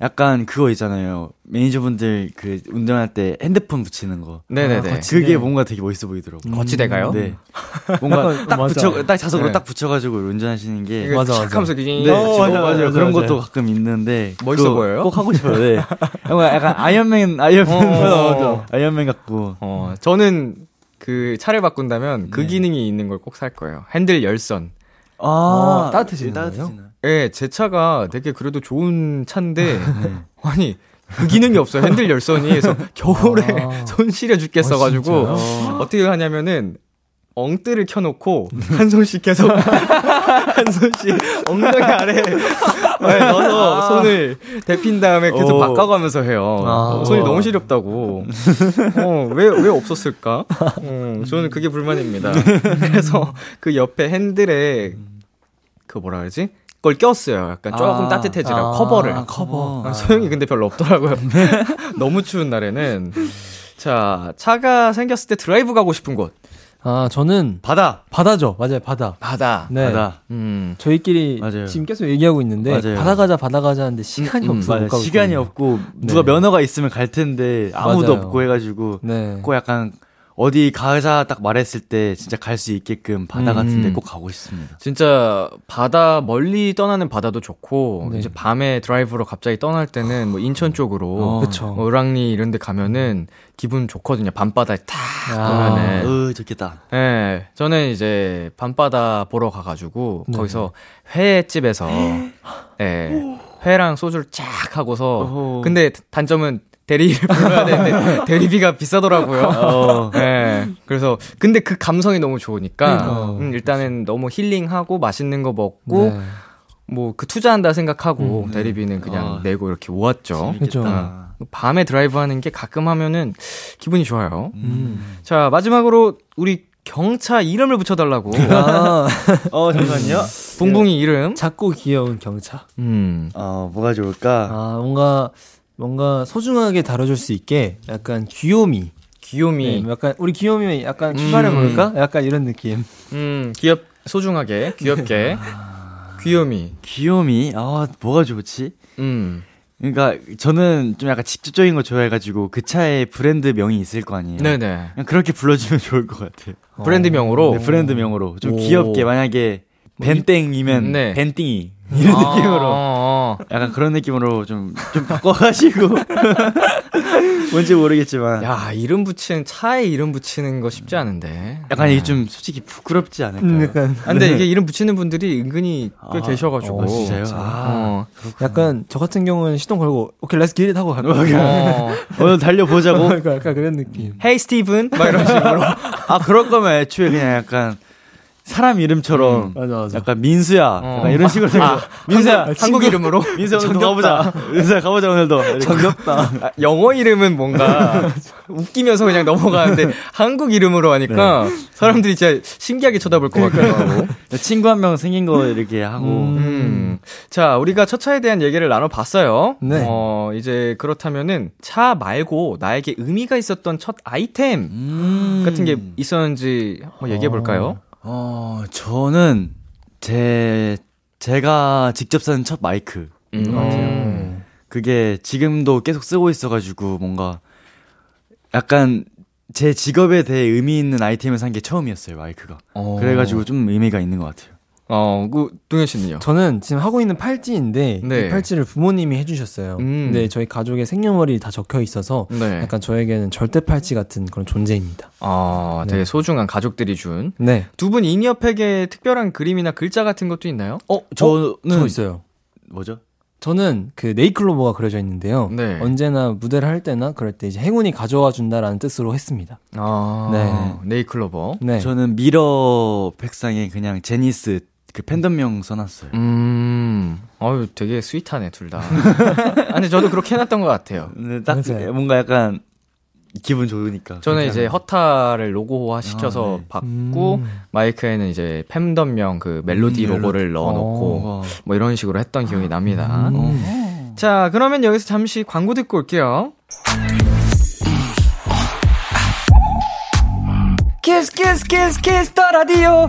약간 그거 있잖아요. 매니저분들 그 운전할 때 핸드폰 붙이는 거. 네네네. 아, 그게 뭔가 되게 멋있어 보이더라고. 요 거치대가요? 네. 뭔가 딱 맞아. 붙여 딱 자석으로 네. 딱 붙여가지고 운전하시는 게. 맞아, 착 맞아. 하면서 네, 어, 맞아요, 맞아, 맞아요. 맞아, 그런. 것도 가끔 있는데 멋있어 보여요? 꼭 하고 싶어요. 네. 뭔가 약간 아이언맨, 아이언맨, 어, 맞아. 아이언맨 같고. 어, 저는 그 차를 바꾼다면 그 네. 기능이 있는 걸 꼭 살 거예요. 핸들 열선. 아, 따뜻해지는 따뜻해지나요? 예, 제 차가 되게 그래도 좋은 차인데, 네. 아니, 그 기능이 없어요. 핸들 열선이. 그래서 겨울에 아. 손 시려 죽겠어가지고, 아, 어떻게 하냐면은, 엉뜨를 켜놓고, 한 손씩 계속, 한 손씩 엉덩이 아래 네, 넣어서 손을 데핀 다음에 계속 오. 바꿔가면서 해요. 아. 손이 너무 시렵다고. 어, 왜, 왜 없었을까? 어, 저는 그게 불만입니다. 그래서 그 옆에 핸들에, 그 뭐라 그러지? 그걸 꼈어요. 약간 조금 아. 따뜻해지라고, 아, 커버를. 아, 커버. 아, 소용이 근데 별로 없더라고요. 너무 추운 날에는. 자, 차가 생겼을 때 드라이브 가고 싶은 곳. 아, 저는 바다. 바다죠. 맞아요, 바다. 바다. 네. 바다. 음. 저희끼리 맞아요. 지금 계속 얘기하고 있는데 맞아요. 바다 가자 바다 가자 하는데 시간이 음, 음, 없어 가고 시간이 있거든요. 없고 누가 네. 면허가 있으면 갈 텐데 아무도 맞아요. 없고 해 가지고 네. 꼭 약간 어디 가자 딱 말했을 때 진짜 갈 수 있게끔 바다 음. 같은 데 꼭 가고 싶습니다. 진짜 바다 멀리 떠나는 바다도 좋고 네. 이제 밤에 드라이브로 갑자기 떠날 때는 뭐 인천 쪽으로 어. 그쵸. 뭐 을왕리 이런 데 가면은 기분 좋거든요. 밤바다에 탁 아. 보면은. 으 좋겠다. 예. 저는 이제 밤바다 보러 가 가지고 네. 거기서 회집에서 예. 회랑 소주를 쫙 하고서 어허. 근데 단점은 대리를 불러야 되는데 대리비가 비싸더라고요. 어. 네. 그래서 근데 그 감성이 너무 좋으니까 그러니까. 음, 일단은 너무 힐링하고 맛있는 거 먹고 네. 뭐그 투자한다 생각하고 음, 네. 대리비는 그냥 아. 내고 이렇게 모았죠. 그죠. 재밌겠다. 밤에 드라이브 하는 게 가끔 하면은 기분이 좋아요. 음. 자, 마지막으로 우리 경차 이름을 붙여달라고. 아, 어 잠깐만요. 붕붕이 이름. 작고 귀여운 경차. 음. 어 뭐가 좋을까? 아, 뭔가 뭔가 소중하게 다뤄줄 수 있게 약간 귀요미. 귀요미. 네, 약간 우리 귀요미 약간 출발해 음. 볼까? 약간 이런 느낌. 음, 귀엽, 소중하게, 귀엽게. 귀요미. 귀요미. 아 뭐가 좋지? 음. 그러니까 저는 좀 약간 직접적인 거 좋아해가지고 그 차에 브랜드 명이 있을 거 아니에요. 네네. 그냥 그렇게 불러주면 좋을 것 같아요. 브랜드 명으로. 네, 브랜드 명으로 좀 오. 귀엽게 만약에 벤땡이면 네. 벤띵이 이런 아, 느낌으로 어, 어. 약간 그런 느낌으로 좀 좀 바꿔가지고 뭔지 모르겠지만 야, 이름 붙이는, 차에 이름 붙이는 거 쉽지 않은데. 약간 이게 좀 솔직히 부끄럽지 않을까요? 음, 약간 아, 근데 이게 이름 붙이는 분들이 은근히 꽤 아, 계셔가지고. 어, 진짜요? 어. 약간 저 같은 경우는 시동 걸고 오케이 let's get it 하고 갈거 어. 오늘 달려보자고. 약간, 약간 그런 느낌. hey Steven? 막 이런 식으로. 아 그럴 거면 애초에 그냥 약간 사람 이름처럼 맞아 맞아. 약간 민수야 어. 약간 이런 식으로 아, 민수야 한국 이름으로? 민수야 오늘도 가보자 민수야 가보자 오늘도 정겹다. 아, 영어 이름은 뭔가 웃기면서 그냥 넘어가는데 한국 이름으로 하니까 사람들이 진짜 신기하게 쳐다볼 것 같기도 하고. 친구 한 명 생긴 거 이렇게 하고 음. 자, 우리가 첫 차에 대한 얘기를 나눠봤어요. 네. 어, 이제 그렇다면은 차 말고 나에게 의미가 있었던 첫 아이템 음. 같은 게 있었는지 한번 얘기해 볼까요? 어 저는 제 제가 직접 산 첫 마이크 음. 어. 그게 지금도 계속 쓰고 있어가지고 뭔가 약간 제 직업에 대해 의미 있는 아이템을 산 게 처음이었어요 마이크가 어. 그래가지고 좀 의미가 있는 것 같아요 어, 그, 동현 씨는요? 저는 지금 하고 있는 팔찌인데 네. 이 팔찌를 부모님이 해주셨어요. 음. 근데 저희 가족의 생년월일이 다 적혀 있어서 네. 약간 저에게는 절대 팔찌 같은 그런 존재입니다. 아, 되게 네. 소중한 가족들이 준. 네, 두 분 인이어팩에 특별한 그림이나 글자 같은 것도 있나요? 어 저는 저 있어요. 뭐죠 저는 그 네이클로버가 그려져 있는데요. 네. 언제나 무대를 할 때나 그럴 때 이제 행운이 가져와 준다라는 뜻으로 했습니다. 아, 네. 네이클로버. 네. 저는 미러 백상에 그냥 제니스 그 팬덤명 써놨어요. 음, 어유 되게 sweet하네, 둘 다. 아니, 저도 그렇게 해놨던 것 같아요. 딱 맞아요. 뭔가 약간 기분 좋으니까. 저는 이제. HUTA를 로고화 시켜서 아, 네. 받고 음. 마이크에는 이제 팬덤명 그 멜로디 음, 로고를 넣어놓고 와. 뭐 이런 식으로 했던 기억이 납니다. 음. 자, 그러면 여기서 잠시 광고 듣고 올게요. kiss kiss kiss Kiss the Radio.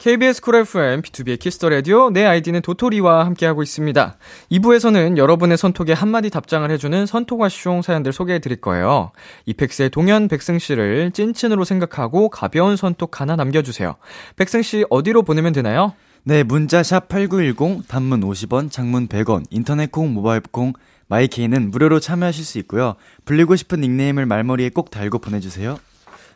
KBS Cool FM, B2B의 키스터 라디오, 내 아이디는 도토리와 함께하고 있습니다. 2부에서는 여러분의 선톡에 한마디 답장을 해주는 선톡하숑 사연들 소개해 드릴 거예요. 이펙스의 동현 백승씨를 찐친으로 생각하고 가벼운 선톡 하나 남겨주세요. 백승씨 어디로 보내면 되나요? 네, 문자 샵 8910, 단문 50원, 장문 100원, 인터넷 콩, 모바일 콩, my K는 무료로 참여하실 수 있고요. 불리고 싶은 닉네임을 말머리에 꼭 달고 보내주세요.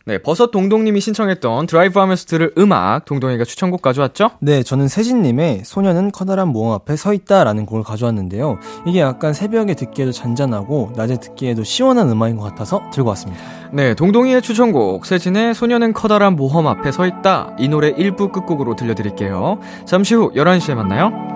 네, 버섯 동동님이 신청했던 드라이브 하면서 들을 음악, 동동이가 추천곡 가져왔죠? 네, 저는 세진님의 소녀는 커다란 모험 앞에 서 있다라는 곡을 가져왔는데요. 이게 약간 새벽에 듣기에도 잔잔하고 낮에 듣기에도 시원한 음악인 것 같아서 들고 왔습니다. 네, 동동이의 추천곡, 세진의 소녀는 커다란 모험 앞에 서 있다. 이 노래 1부 끝곡으로 들려드릴게요. 잠시 후 11시에 만나요.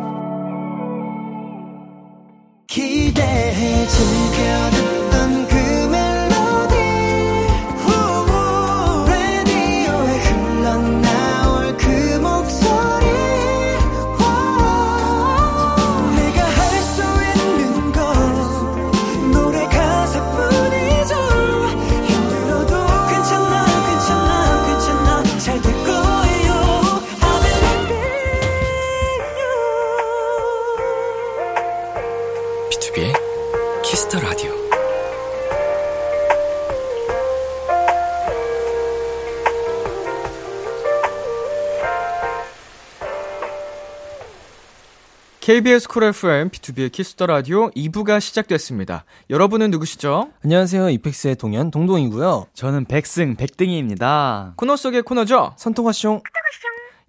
KBS Cool FM, B2B의 키스터 라디오 2부가 시작됐습니다. 여러분은 누구시죠? 안녕하세요. 이펙스의 동현 동동이고요. 저는 백승, 백등이입니다. 코너 속의 코너죠? 선톡하숑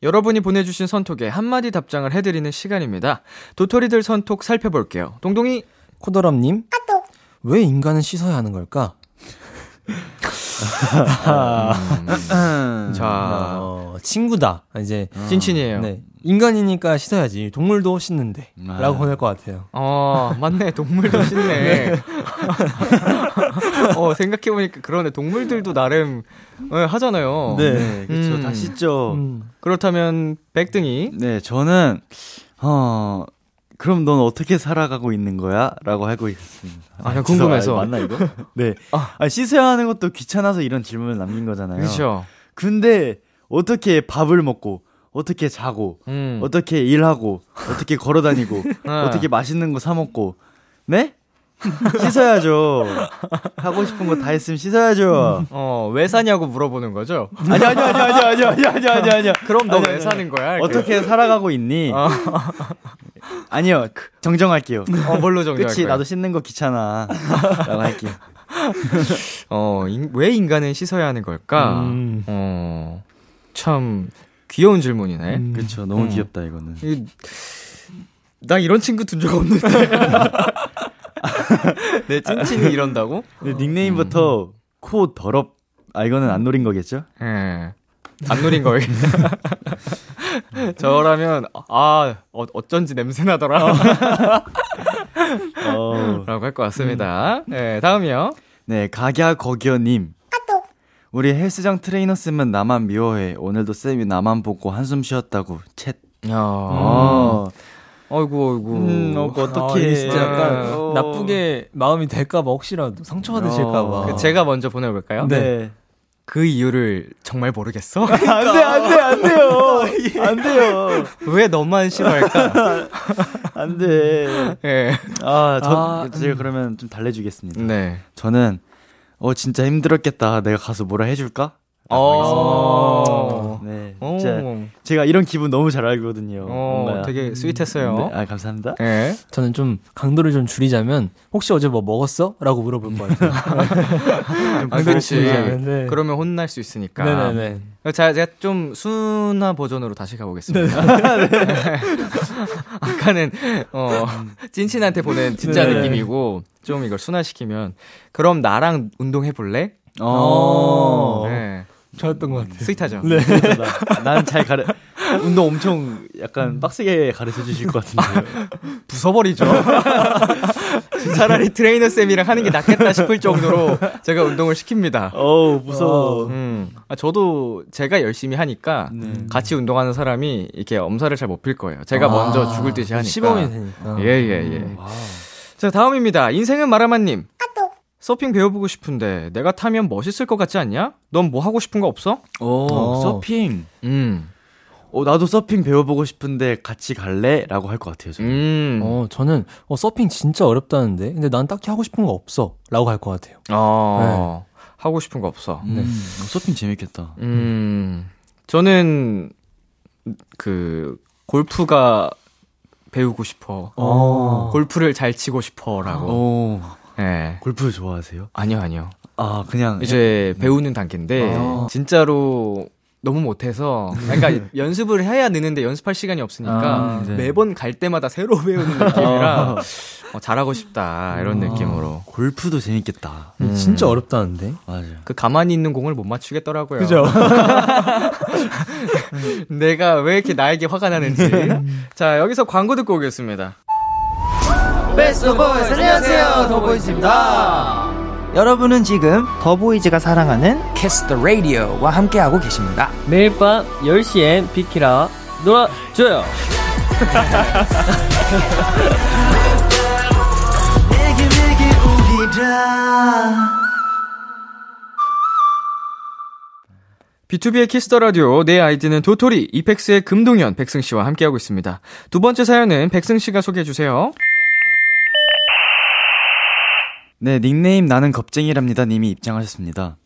여러분이 보내주신 선톡에 한마디 답장을 해드리는 시간입니다. 도토리들 선톡 살펴볼게요. 동동이, 코더럼님. 왜 인간은 씻어야 하는 걸까? 자, 어, 친구다. 이제 찐친이에요. 네. 인간이니까 씻어야지. 동물도 씻는데. 아. 라고 보낼 것 같아요. 어, 맞네. 동물도 씻네. 어, 생각해보니까 그러네. 동물들도 나름, 어, 하잖아요. 네, 그쵸. 음. 다 씻죠. 음. 그렇다면, 백등이, 네, 저는, 어, 그럼 넌 어떻게 살아가고 있는 거야? 라고 하고 있습니다. 아, 그냥 궁금해서. 아, 맞나, 이거? 네. 아, 씻어야 하는 것도 귀찮아서 이런 질문을 남긴 거잖아요. 그쵸. 근데, 어떻게 밥을 먹고, 어떻게 자고, 음. 어떻게 일하고, 어떻게 걸어 다니고, 아. 어떻게 맛있는 거 사 먹고, 네? 씻어야죠. 하고 싶은 거 다 했으면 씻어야죠. 어, 왜 사냐고 물어보는 거죠? 아니, 아니, 아니, 아니, 아니, 아니, 아니, 아니, 아니. 그럼 너 왜 사는 거야? 이렇게. 어떻게 살아가고 있니? 어, 아니요, 정정할게요. 어, 뭘로 끝이 거야? 나도 씻는 거 귀찮아. 라고 할게요. 어, 인- 왜 인간은 씻어야 하는 걸까? 음. 어, 참, 귀여운 질문이네. 음. 그쵸, 너무 음. 귀엽다, 이거는. 이- 나 이런 친구 둔 적 없는데. 내 찐친이 이런다고? 근데 닉네임부터 코 더럽, 아, 이거는 안 노린 거겠죠? 예. 안 노린 거예요. 저라면, 아, 어, 어쩐지 냄새 나더라. 어. 라고 할 것 같습니다. 네, 다음이요. 네, 각야 거기어님. 우리 헬스장 트레이너 쌤은 나만 미워해. 오늘도 쌤이 나만 보고 한숨 쉬었다고. 챗. 야, 어. 아이고, 아이고. 음, 어, 어떡해. 아, 이게 진짜 약간 어. 나쁘게 마음이 될까 봐 혹시라도 상처가 되실까봐. 그 제가 먼저 보내 볼까요? 네. 그 이유를 정말 모르겠어? 안 돼, 안 돼, 안 돼요. 안 돼요. 왜 너만 싫어할까? 안 돼. 예. 아, 저, 아, 제가 그러면 좀 달래주겠습니다. 네. 저는, 어, 진짜 힘들었겠다. 내가 가서 뭐라 해줄까? 어. 네, 어. 진짜 제가 이런 기분 너무 잘 알거든요. 어, 뭔가. 되게 스윗했어요. 네, 아 감사합니다. 네. 저는 좀 강도를 좀 줄이자면 혹시 어제 뭐 먹었어? 라고 물어볼 것 같아요. 아, 그렇지. 네. 그러면 혼날 수 있으니까. 네네네. 자, 제가 좀 순화 버전으로 다시 가보겠습니다. 아까는, 어, 찐친한테 보낸 진짜 네. 느낌이고, 좀 이걸 순화시키면, 그럼 나랑 운동해 볼래? 어. 네. 좋았던 것 같아요. 스윗하죠? 네. 난잘 가르 운동 엄청 약간 빡세게 가르쳐 주실 것 같은데요. 부숴버리죠. 차라리 트레이너 쌤이랑 하는 게 낫겠다 싶을 정도로 제가 운동을 시킵니다. 어우 무서워. 음. 아, 저도 제가 열심히 하니까 네. 같이 운동하는 사람이 이렇게 엄살을 잘 못 필 거예요. 제가 먼저 죽을 듯이 하니까. 시범이 되니까. 예, 예, 예. 자, 다음입니다. 인생은 마라마님. 서핑 배워보고 싶은데 내가 타면 멋있을 것 같지 않냐? 넌 뭐 하고 싶은 거 없어? 오 어. 서핑. 음. 어 나도 서핑 배워보고 싶은데 같이 갈래?라고 할 것 같아요. 저는. 음. 어, 저는 어, 서핑 진짜 어렵다는데 근데 난 딱히 하고 싶은 거 없어. 라고 할 것 같아요. 어. 하고 싶은 거 없어. 음, 어, 서핑 재밌겠다. 음. 저는 그 골프가 배우고 싶어. 어. 골프를 잘 치고 싶어 라고. 오 예. 골프 좋아하세요? 아니요, 아니요. 아 그냥 이제 배우는 단계인데 아. 진짜로 너무 못해서 그러니까 연습을 해야 느는데 연습할 시간이 없으니까 아, 네. 매번 갈 때마다 새로 배우는 느낌이라 어, 잘하고 싶다 이런 느낌으로 골프도 재밌겠다. 근데 진짜 어렵다는데. 맞아요. 그 가만히 있는 공을 못 맞추겠더라고요. 그죠? 내가 왜 이렇게 나에게 화가 나는지. 자 여기서 광고 듣고 오겠습니다. best boys 안녕하세요 더보이즈입니다 여러분은 지금 더보이즈가 사랑하는 Kiss the Radio와 함께하고 계십니다. 매일 밤 10시엔 비키라 놀아줘요. 내게 내게 오기라 B2B의 키스터 라디오 내 아이디는 도토리 이펙스의 금동현 백승 씨와 함께하고 있습니다. 두 번째 사연은 백승 씨가 소개해 주세요. 네, 닉네임 나는 겁쟁이랍니다 님이 입장하셨습니다.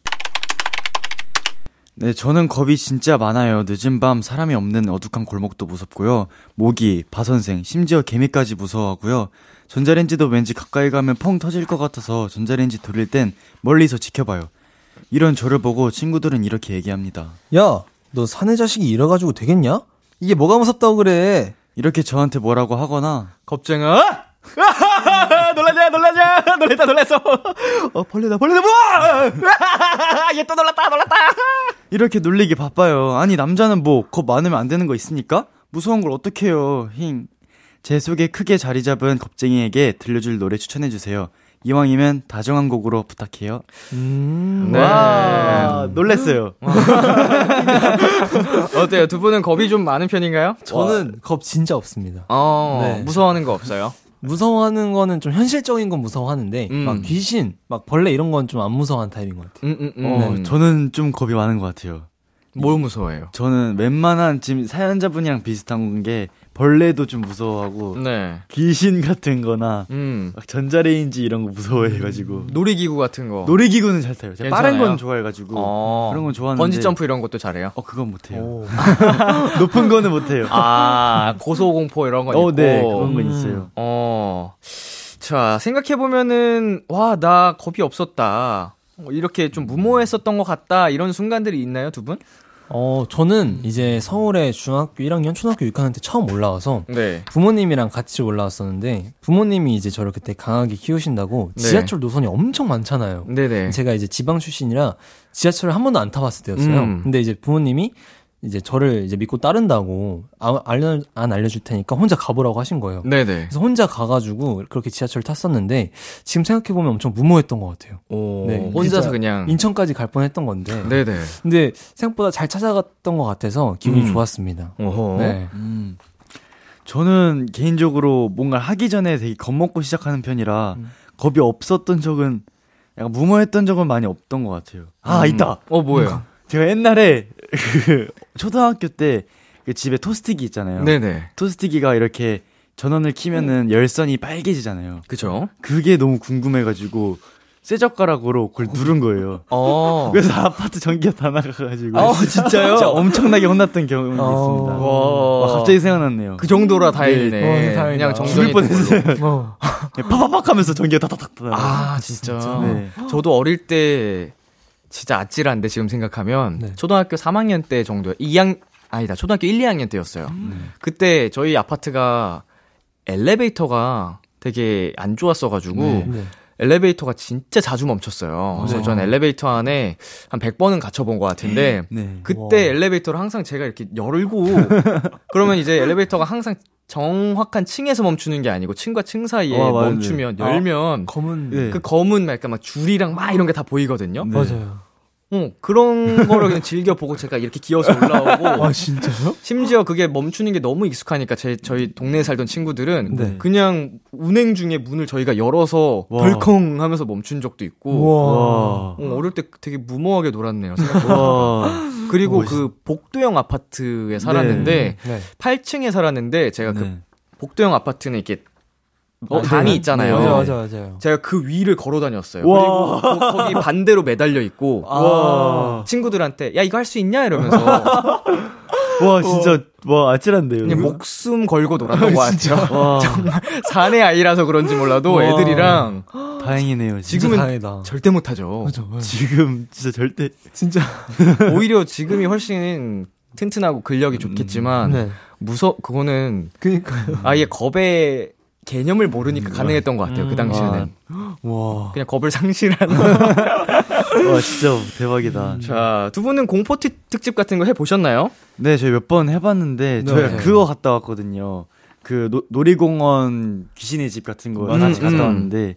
네, 저는 겁이 진짜 많아요. 늦은 밤 사람이 없는 어둑한 골목도 무섭고요. 모기, 바선생, 심지어 개미까지 무서워하고요. 전자레인지도 왠지 가까이 가면 펑 터질 것 같아서 전자레인지 돌릴 땐 멀리서 지켜봐요. 이런 저를 보고 친구들은 이렇게 얘기합니다. 야, 너 사내 자식이 이래가지고 되겠냐? 이게 뭐가 무섭다고 그래? 이렇게 저한테 뭐라고 하거나 겁쟁아! 놀라자, 놀라자, 놀랬다, 놀랬어. 어, 벌레다, 벌레다, 뭐야! 얘또 놀랐다, 놀랐다. 이렇게 놀리기 바빠요. 아니 남자는 뭐 겁 많으면 안 되는 거 있습니까? 무서운 걸 어떻게 해요? 힝. 제 속에 크게 자리 잡은 겁쟁이에게 들려줄 노래 추천해 주세요. 이왕이면 다정한 곡으로 부탁해요. 네. 와, 놀랬어요. 어때요? 두 분은 겁이 좀 많은 편인가요? 저는 겁 진짜 없습니다. 어, 네. 무서워하는 거 없어요? 무서워하는 거는 좀 현실적인 건 무서워하는데 음. 막 귀신, 막 벌레 이런 건 좀 안 무서워하는 타입인 것 같아요. 음, 음, 음. 어, 저는 좀 겁이 많은 것 같아요. 뭘 무서워해요? 저는 웬만한 지금 사연자분이랑 비슷한 게 벌레도 좀 무서워하고 네. 귀신 같은 거나 음. 막 전자레인지 이런 거 무서워해가지고 놀이기구 같은 거. 놀이기구는 잘 타요. 제가 빠른 괜찮아요? 건 좋아해가지고 어. 그런 건 좋아하는데 번지점프 이런 것도 잘해요? 어 그건 못해요. 높은 거는 못해요. 아, 고소공포 이런 건 어, 있고. 네 그런 건 있어요. 어. 자, 생각해보면은, 와, 나 겁이 없었다. 어, 이렇게 좀 무모했었던 것 같다. 이런 순간들이 있나요, 두 분? 어, 저는 이제 서울에 중학교 1학년, 초등학교 6학년 때 처음 올라와서 네. 부모님이랑 같이 올라왔었는데 부모님이 이제 저를 그때 강하게 키우신다고 네. 지하철 노선이 엄청 많잖아요. 네네. 제가 이제 지방 출신이라 지하철을 한 번도 안 타봤을 때였어요. 음. 근데 이제 부모님이 이제 저를 이제 믿고 따른다고 아, 알려, 안 알려줄 테니까 혼자 가보라고 하신 거예요. 네네. 그래서 혼자 가가지고 그렇게 지하철을 탔었는데 지금 생각해 보면 엄청 무모했던 것 같아요. 오, 네, 혼자서 그냥. 인천까지 갈 뻔했던 건데. 네네. 근데 생각보다 잘 찾아갔던 것 같아서 기분이 음. 좋았습니다. 오호. 네. 음. 저는 개인적으로 뭔가 하기 전에 되게 겁먹고 시작하는 편이라 음. 겁이 없었던 적은 약간 무모했던 적은 많이 없던 것 같아요. 아 음. 있다. 어, 뭐예요? 제가 옛날에 그 초등학교 때 그 집에 토스트기 있잖아요. 네네. 토스트기가 이렇게 전원을 키면은 열선이 빨개지잖아요. 그죠? 그게 너무 궁금해가지고 쇠젓가락으로 그걸 누른 거예요. 어. 그래서 아파트 전기가 다 나가가지고. 아, 진짜요? 진짜 엄청나게 혼났던 경험이 있습니다. 와. 와, 갑자기 생각났네요. 그 정도라 다행이네. 어, 다행이다. 그냥 죽을 정전이 뻔했어요. 어. 파파팍 하면서 전기가 타닥타닥. 아, 진짜. 네. 저도 어릴 때 진짜 아찔한데 지금 생각하면 네. 초등학교 3학년 때 정도 2학 아니다. 초등학교 1, 2학년 때였어요. 그때 저희 아파트가 엘리베이터가 되게 안 좋았어 가지고 네. 엘리베이터가 진짜 자주 멈췄어요. 그래서 네. 전 엘리베이터 안에 한 100번은 갇혀본 것 같은데 네. 그때 엘리베이터를 항상 제가 이렇게 열고 그러면 이제 엘리베이터가 항상 정확한 층에서 멈추는 게 아니고 층과 층 사이에 어, 맞아요. 멈추면 열면 검은 네. 그 검은 막 약간 막 줄이랑 막 이런 게 다 보이거든요. 네. 맞아요. 어, 그런 거를 그냥 즐겨 보고 제가 이렇게 기어서 올라오고 아 진짜요? 심지어 그게 멈추는 게 너무 익숙하니까 제 저희 동네에 살던 친구들은 네. 그냥 운행 중에 문을 저희가 열어서 와. 덜컹 하면서 멈춘 적도 있고. 와. 어, 어릴 때 되게 무모하게 놀았네요. 그리고 멋있- 그 복도형 아파트에 살았는데 네. 8층에 살았는데 제가 그 네. 복도형 아파트는 이렇게 어, 방이 네. 있잖아요. 맞아 맞아 맞아요. 제가 그 위를 걸어 다녔어요. 와. 그리고 거, 거기 반대로 매달려 있고 와. 친구들한테 야 이거 할 수 있냐 이러면서 와, 진짜, 와, 아찔한데요. 그냥 목숨 걸고 놀았던 것 같아요. 와, 사내 아이라서 그런지 몰라도 와. 애들이랑 다행이네요. 진짜 지금은 다행이다. 절대 못하죠. 맞아, 맞아. 지금 진짜 절대. 진짜. 오히려 지금이 훨씬 튼튼하고 근력이 좋겠지만 네. 무서 그거는 그니까요. 아예 겁의 개념을 모르니까 가능했던 것 같아요. 그 당시에는 와. 그냥 겁을 상실하는. 와, 진짜 대박이다. 자, 두 분은 공포 티- 특집 같은 거 해보셨나요? 네, 저희 몇 번 해봤는데, 네. 저희가 그거 갔다 왔거든요. 그 노, 놀이공원 귀신의 집 같은 거 맞아. 같이 갔다 음. 왔는데,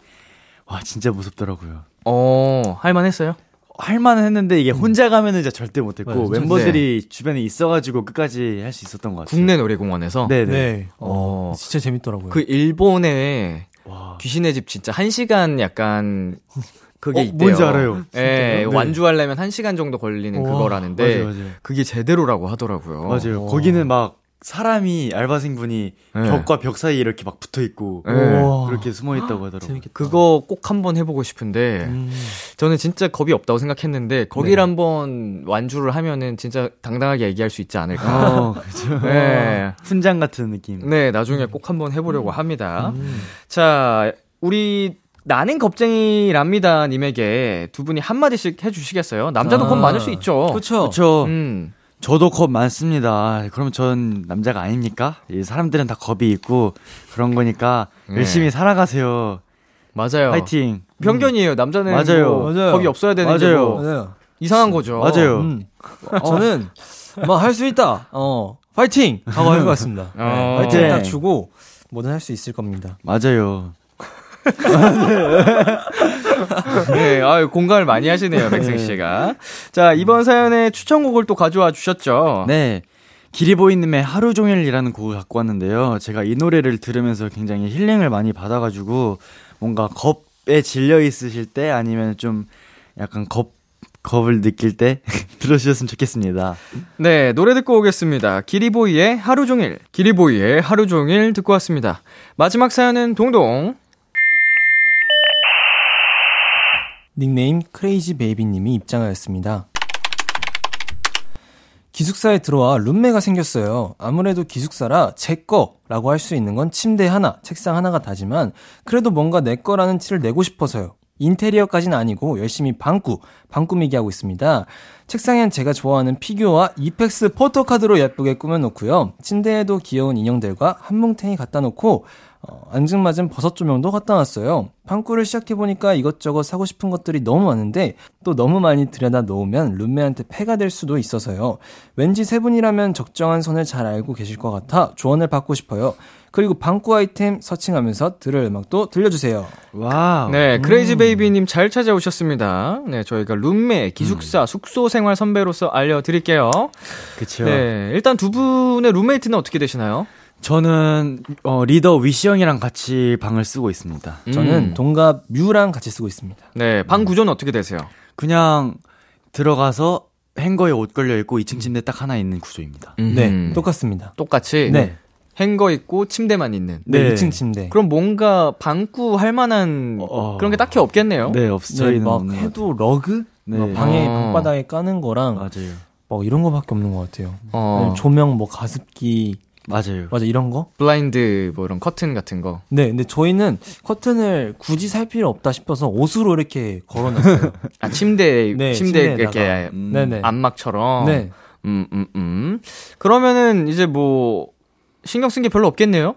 와, 진짜 무섭더라고요. 어, 할만했어요? 할만은 했는데, 이게 혼자 가면은 진짜 절대 못했고, 맞아요. 멤버들이 주변에 있어가지고 끝까지 할 수 있었던 것 같아요. 국내 놀이공원에서. 네네. 네. 어. 어. 진짜 재밌더라고요. 그 일본에 와. 귀신의 집 진짜 한 시간 약간 그게 어, 있대요. 뭔지 알아요. 예, 네. 완주하려면 한 시간 정도 걸리는 우와, 그거라는데 맞아요, 맞아요. 그게 제대로라고 하더라고요. 맞아요. 어. 거기는 막 사람이 알바생분이 네. 벽과 벽 사이에 이렇게 막 붙어 있고 네. 그렇게 숨어 있다고 하더라고요. 재밌겠다. 그거 꼭 한번 해보고 싶은데 음. 저는 진짜 겁이 없다고 생각했는데 거기를 네. 한번 완주를 하면은 진짜 당당하게 얘기할 수 있지 않을까. 어, 그죠. 네. 훈장 같은 느낌. 네, 나중에 꼭 한번 해보려고 합니다. 음. 자, 우리 나는 겁쟁이랍니다 님에게 두 분이 한마디씩 해주시겠어요? 남자도 아, 겁 많을 수 있죠. 그쵸. 그렇죠. 음. 저도 겁 많습니다. 그럼 전 남자가 아닙니까? 이 사람들은 다 겁이 있고 그런 거니까 네. 열심히 살아가세요. 맞아요. 파이팅. 편견이에요. 남자는 맞아요. 뭐 맞아요. 겁이 없어야 되는 맞아요. 게뭐 맞아요. 이상한 거죠. 맞아요. 음. 저는 뭐할수 있다. 어. 파이팅! 하고 할것 같습니다. 네. 어. 파이팅 네. 딱 주고 뭐든 할 수 있을 겁니다. 맞아요. 네, 아유, 공감을 많이 하시네요, 백승 씨가. 자, 이번 사연에 추천곡을 또 가져와 주셨죠. 네. 기리보이님의 하루 종일이라는 곡을 갖고 왔는데요. 제가 이 노래를 들으면서 굉장히 힐링을 많이 받아가지고 뭔가 겁에 질려 있으실 때 아니면 좀 약간 겁 겁을 느낄 때 들어주셨으면 좋겠습니다. 네, 노래 듣고 오겠습니다. 기리보이의 하루 종일. 기리보이의 하루 종일 듣고 왔습니다. 마지막 사연은 동동. 닉네임 crazy baby님이 입장하였습니다. 기숙사에 들어와 룸메가 생겼어요. 아무래도 기숙사라 제 거라고 할 수 있는 건 침대 하나, 책상 하나가 다지만 그래도 뭔가 내 거라는 티를 내고 싶어서요. 인테리어까지는 아니고 열심히 방구, 방꾸미기 하고 있습니다. 책상엔 제가 좋아하는 피규어와 이펙스 포토카드로 예쁘게 꾸며놓고요. 침대에도 귀여운 인형들과 한 뭉탱이 갖다 놓고 어, 앙증맞은 버섯 조명도 갖다 놨어요. 방꾸를 시작해보니까 이것저것 사고 싶은 것들이 너무 많은데 또 너무 많이 들여다 놓으면 룸메한테 폐가 될 수도 있어서요. 왠지 세 분이라면 적정한 선을 잘 알고 계실 것 같아 조언을 받고 싶어요. 그리고 방꾸 아이템 searching하면서 들을 음악도 들려주세요. Wow. 네, 크레이지 베이비님 잘 찾아오셨습니다. 네, 저희가 룸메, 기숙사, 숙소 생활 선배로서 알려드릴게요. 그쵸. 네, 일단 두 분의 룸메이트는 어떻게 되시나요? 저는 어, 리더 위시 형이랑 같이 방을 쓰고 있습니다. 저는 음. 동갑 뮤랑 같이 쓰고 있습니다. 네, 방 구조는 어떻게 되세요? 그냥 들어가서 행거에 옷 걸려 있고 2층 침대 딱 하나 있는 구조입니다. 네, 음. 똑같습니다. 똑같이. 네. 행거 있고 침대만 있는. 네, 네. 2층 침대. 그럼 뭔가 방구 할 만한 어. 그런 게 딱히 없겠네요. 네, 없, 네, 저희는 막것 해도 러그? 네. 막 방에 어. 방바닥에 까는 거랑 맞아요. 막 이런 거밖에 없는 것 같아요. 어, 조명 뭐 가습기 맞아요. 맞아 이런 거? 블라인드 뭐 이런 커튼 같은 거. 네, 근데 저희는 커튼을 굳이 살 필요 없다 싶어서 옷으로 이렇게 걸어놨어요. 아 침대 네, 침대. 이렇게 음. 네네. 안막처럼. 네. 음, 음, 음. 그러면은 이제 뭐 신경 쓴 게 별로 없겠네요.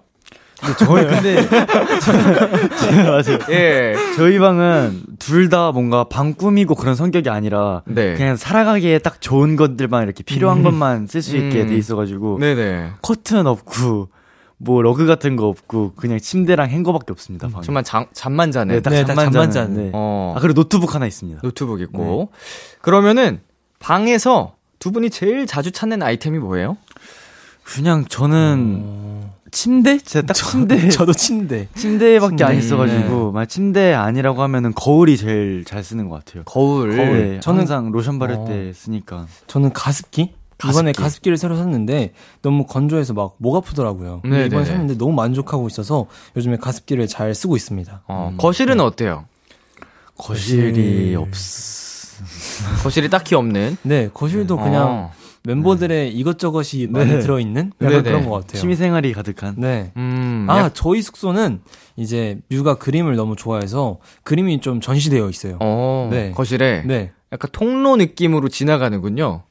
저희 근데 맞아요. 예. 저희 방은 둘 다 뭔가 방 꾸미고 그런 성격이 아니라 네. 그냥 살아가기에 딱 좋은 것들만 이렇게 필요한 음. 것만 쓸 수 있게 음. 돼 있어가지고 네네. 커튼 없고 뭐 러그 같은 거 없고 그냥 침대랑 행거밖에 없습니다. 방에. 정말 잠, 잠만 자는. 네, 딱 네, 딱 잠만, 잠만 자는. 자는. 네. 어. 아 그리고 노트북 하나 있습니다. 노트북 있고. 그러면은 방에서 두 분이 제일 자주 찾는 아이템이 뭐예요? 그냥 저는 침대? 진짜 딱 침대. 저도 침대. 침대밖에 침대. 안 있어가지고 막 침대 아니라고 하면은 거울이 제일 잘 쓰는 것 같아요. 거울. 네, 저는- 항상 로션 바를 어. 때 쓰니까. 저는 가습기? 이번에 가습기를 새로 샀는데 너무 건조해서 막 목 아프더라고요. 네네네. 이번에 샀는데 너무 만족하고 있어서 요즘에 가습기를 잘 쓰고 있습니다. 어, 거실은 어때요? 거실이 거실. 없. 거실이 딱히 없는. 네, 거실도 그냥 어. 멤버들의 이것저것이 많이 네. 들어있는 네네. 약간 그런 것 같아요. 취미생활이 가득한. 네. 음. 아, 약- 저희 숙소는 이제 뮤가 그림을 너무 좋아해서 그림이 좀 전시되어 있어요. 어. 네. 거실에 네. 약간 통로 느낌으로 지나가는군요.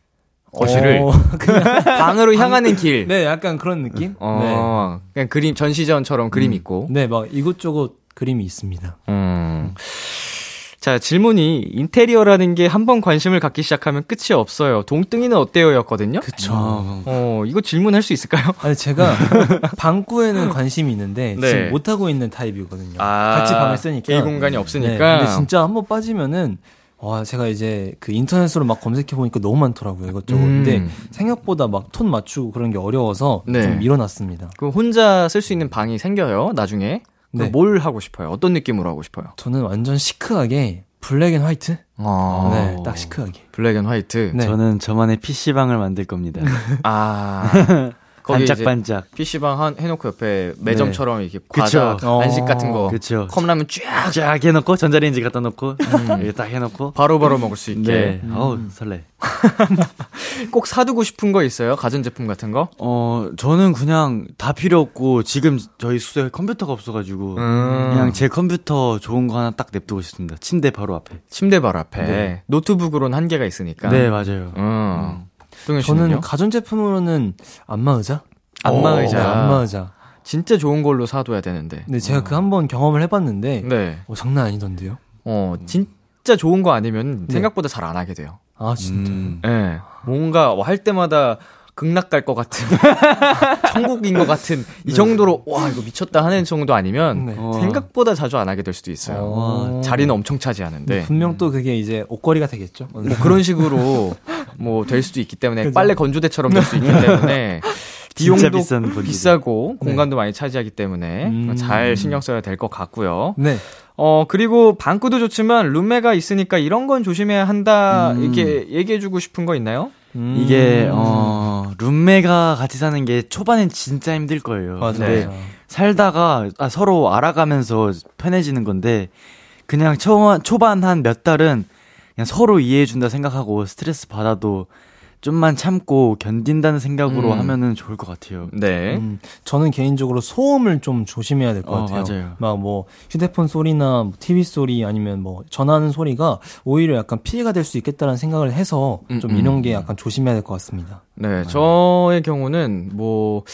거실을 어, 방으로 향하는 길. 네, 약간 그런 느낌? 어. 그냥 그림 전시전처럼 그림 있고. 네. 네, 막 이곳저곳 그림이 있습니다. 음. 자, 질문이 인테리어라는 게 한 번 관심을 갖기 시작하면 끝이 없어요. 동등이는 어때요? 였거든요. 그쵸. 아, 어, 이거 질문할 수 있을까요? 아니, 제가 방구에는 관심이 있는데 네. 지금 못하고 있는 타입이거든요. 아, 같이 방을 쓰니까. 개인 공간이 네, 없으니까. 근데 진짜 한 번 빠지면은 와, 제가 이제 그 인터넷으로 막 검색해 보니까 너무 많더라고요, 이것저것. 음. 근데 생각보다 막 톤 맞추고 그런 게 어려워서 네. 좀 밀어놨습니다. 그 혼자 쓸 수 있는 방이 생겨요, 나중에. 네. 뭘 하고 싶어요? 어떤 느낌으로 하고 싶어요? 저는 완전 시크하게 black and white? 어. 네, 딱 시크하게. Black and white. 네. 저는 저만의 PC방을 만들 겁니다. 아. 반짝반짝. PC방 한, 해놓고 옆에 매점처럼 이렇게 과자, 그쵸. 간식 어. 같은 거. 그쵸. 컵라면 쫙 쫙 해놓고 전자레인지 갖다 놓고 이렇게 딱 해놓고 바로 바로 먹을 수 있게. 네. 어우 설레. 꼭 사두고 싶은 거 있어요? 가전제품 같은 거? 어 저는 그냥 다 필요 없고 지금 저희 숙소에 컴퓨터가 없어가지고 음. 그냥 제 컴퓨터 좋은 거 하나 딱 냅두고 싶습니다. 침대 바로 앞에. 침대 바로 앞에. 네. 노트북으로는 한계가 있으니까. 네 맞아요. 음. 저는 씨는요? 가전제품으로는 안마의자? 안마의자. 네, 안마의자. 진짜 좋은 걸로 사둬야 되는데. 근데 제가 그한 번 경험을 해봤는데, 네. 어, 장난 아니던데요? 어, 진짜 좋은 거 아니면 네. 생각보다 잘 안 하게 돼요. 아, 진짜. 음. 예. 네. 뭔가 할 때마다 극락 갈 것 같은, 천국인 것 같은, 이 정도로, 와, 이거 미쳤다 하는 정도 아니면, 네. 어. 생각보다 자주 안 하게 될 수도 있어요. 어. 자리는 엄청 차지하는데. 분명 또 그게 이제 옷걸이가 되겠죠? 뭐 그런 식으로 뭐 될 수도 있기 때문에 그죠? 빨래 건조대처럼 될 수 있기 때문에 비용도. 비싸고 공간도 많이 차지하기 때문에 음. 잘 신경 써야 될 것 같고요. 네. 어 그리고 방구도 좋지만 룸메가 있으니까 이런 건 조심해야 한다 음. 이렇게 얘기해주고 싶은 거 있나요? 음. 이게 어 룸메가 같이 사는 게 초반엔 진짜 힘들 거예요. 맞아, 근데 맞아. 살다가 아, 서로 알아가면서 편해지는 건데 그냥 초반 초반 한 몇 달은 그냥 서로 이해해준다 생각하고 스트레스 받아도 좀만 참고 견딘다는 생각으로 음. 하면은 좋을 것 같아요. 네. 음, 저는 개인적으로 소음을 좀 조심해야 될것 어, 같아요. 맞아요. 막뭐 휴대폰 소리나 뭐 TV 소리 아니면 뭐 전화하는 소리가 오히려 약간 피해가 될 수 있겠다는 생각을 해서 음, 좀 음. 이런 게 약간 조심해야 될 것 같습니다. 네, 저의 경우는 뭐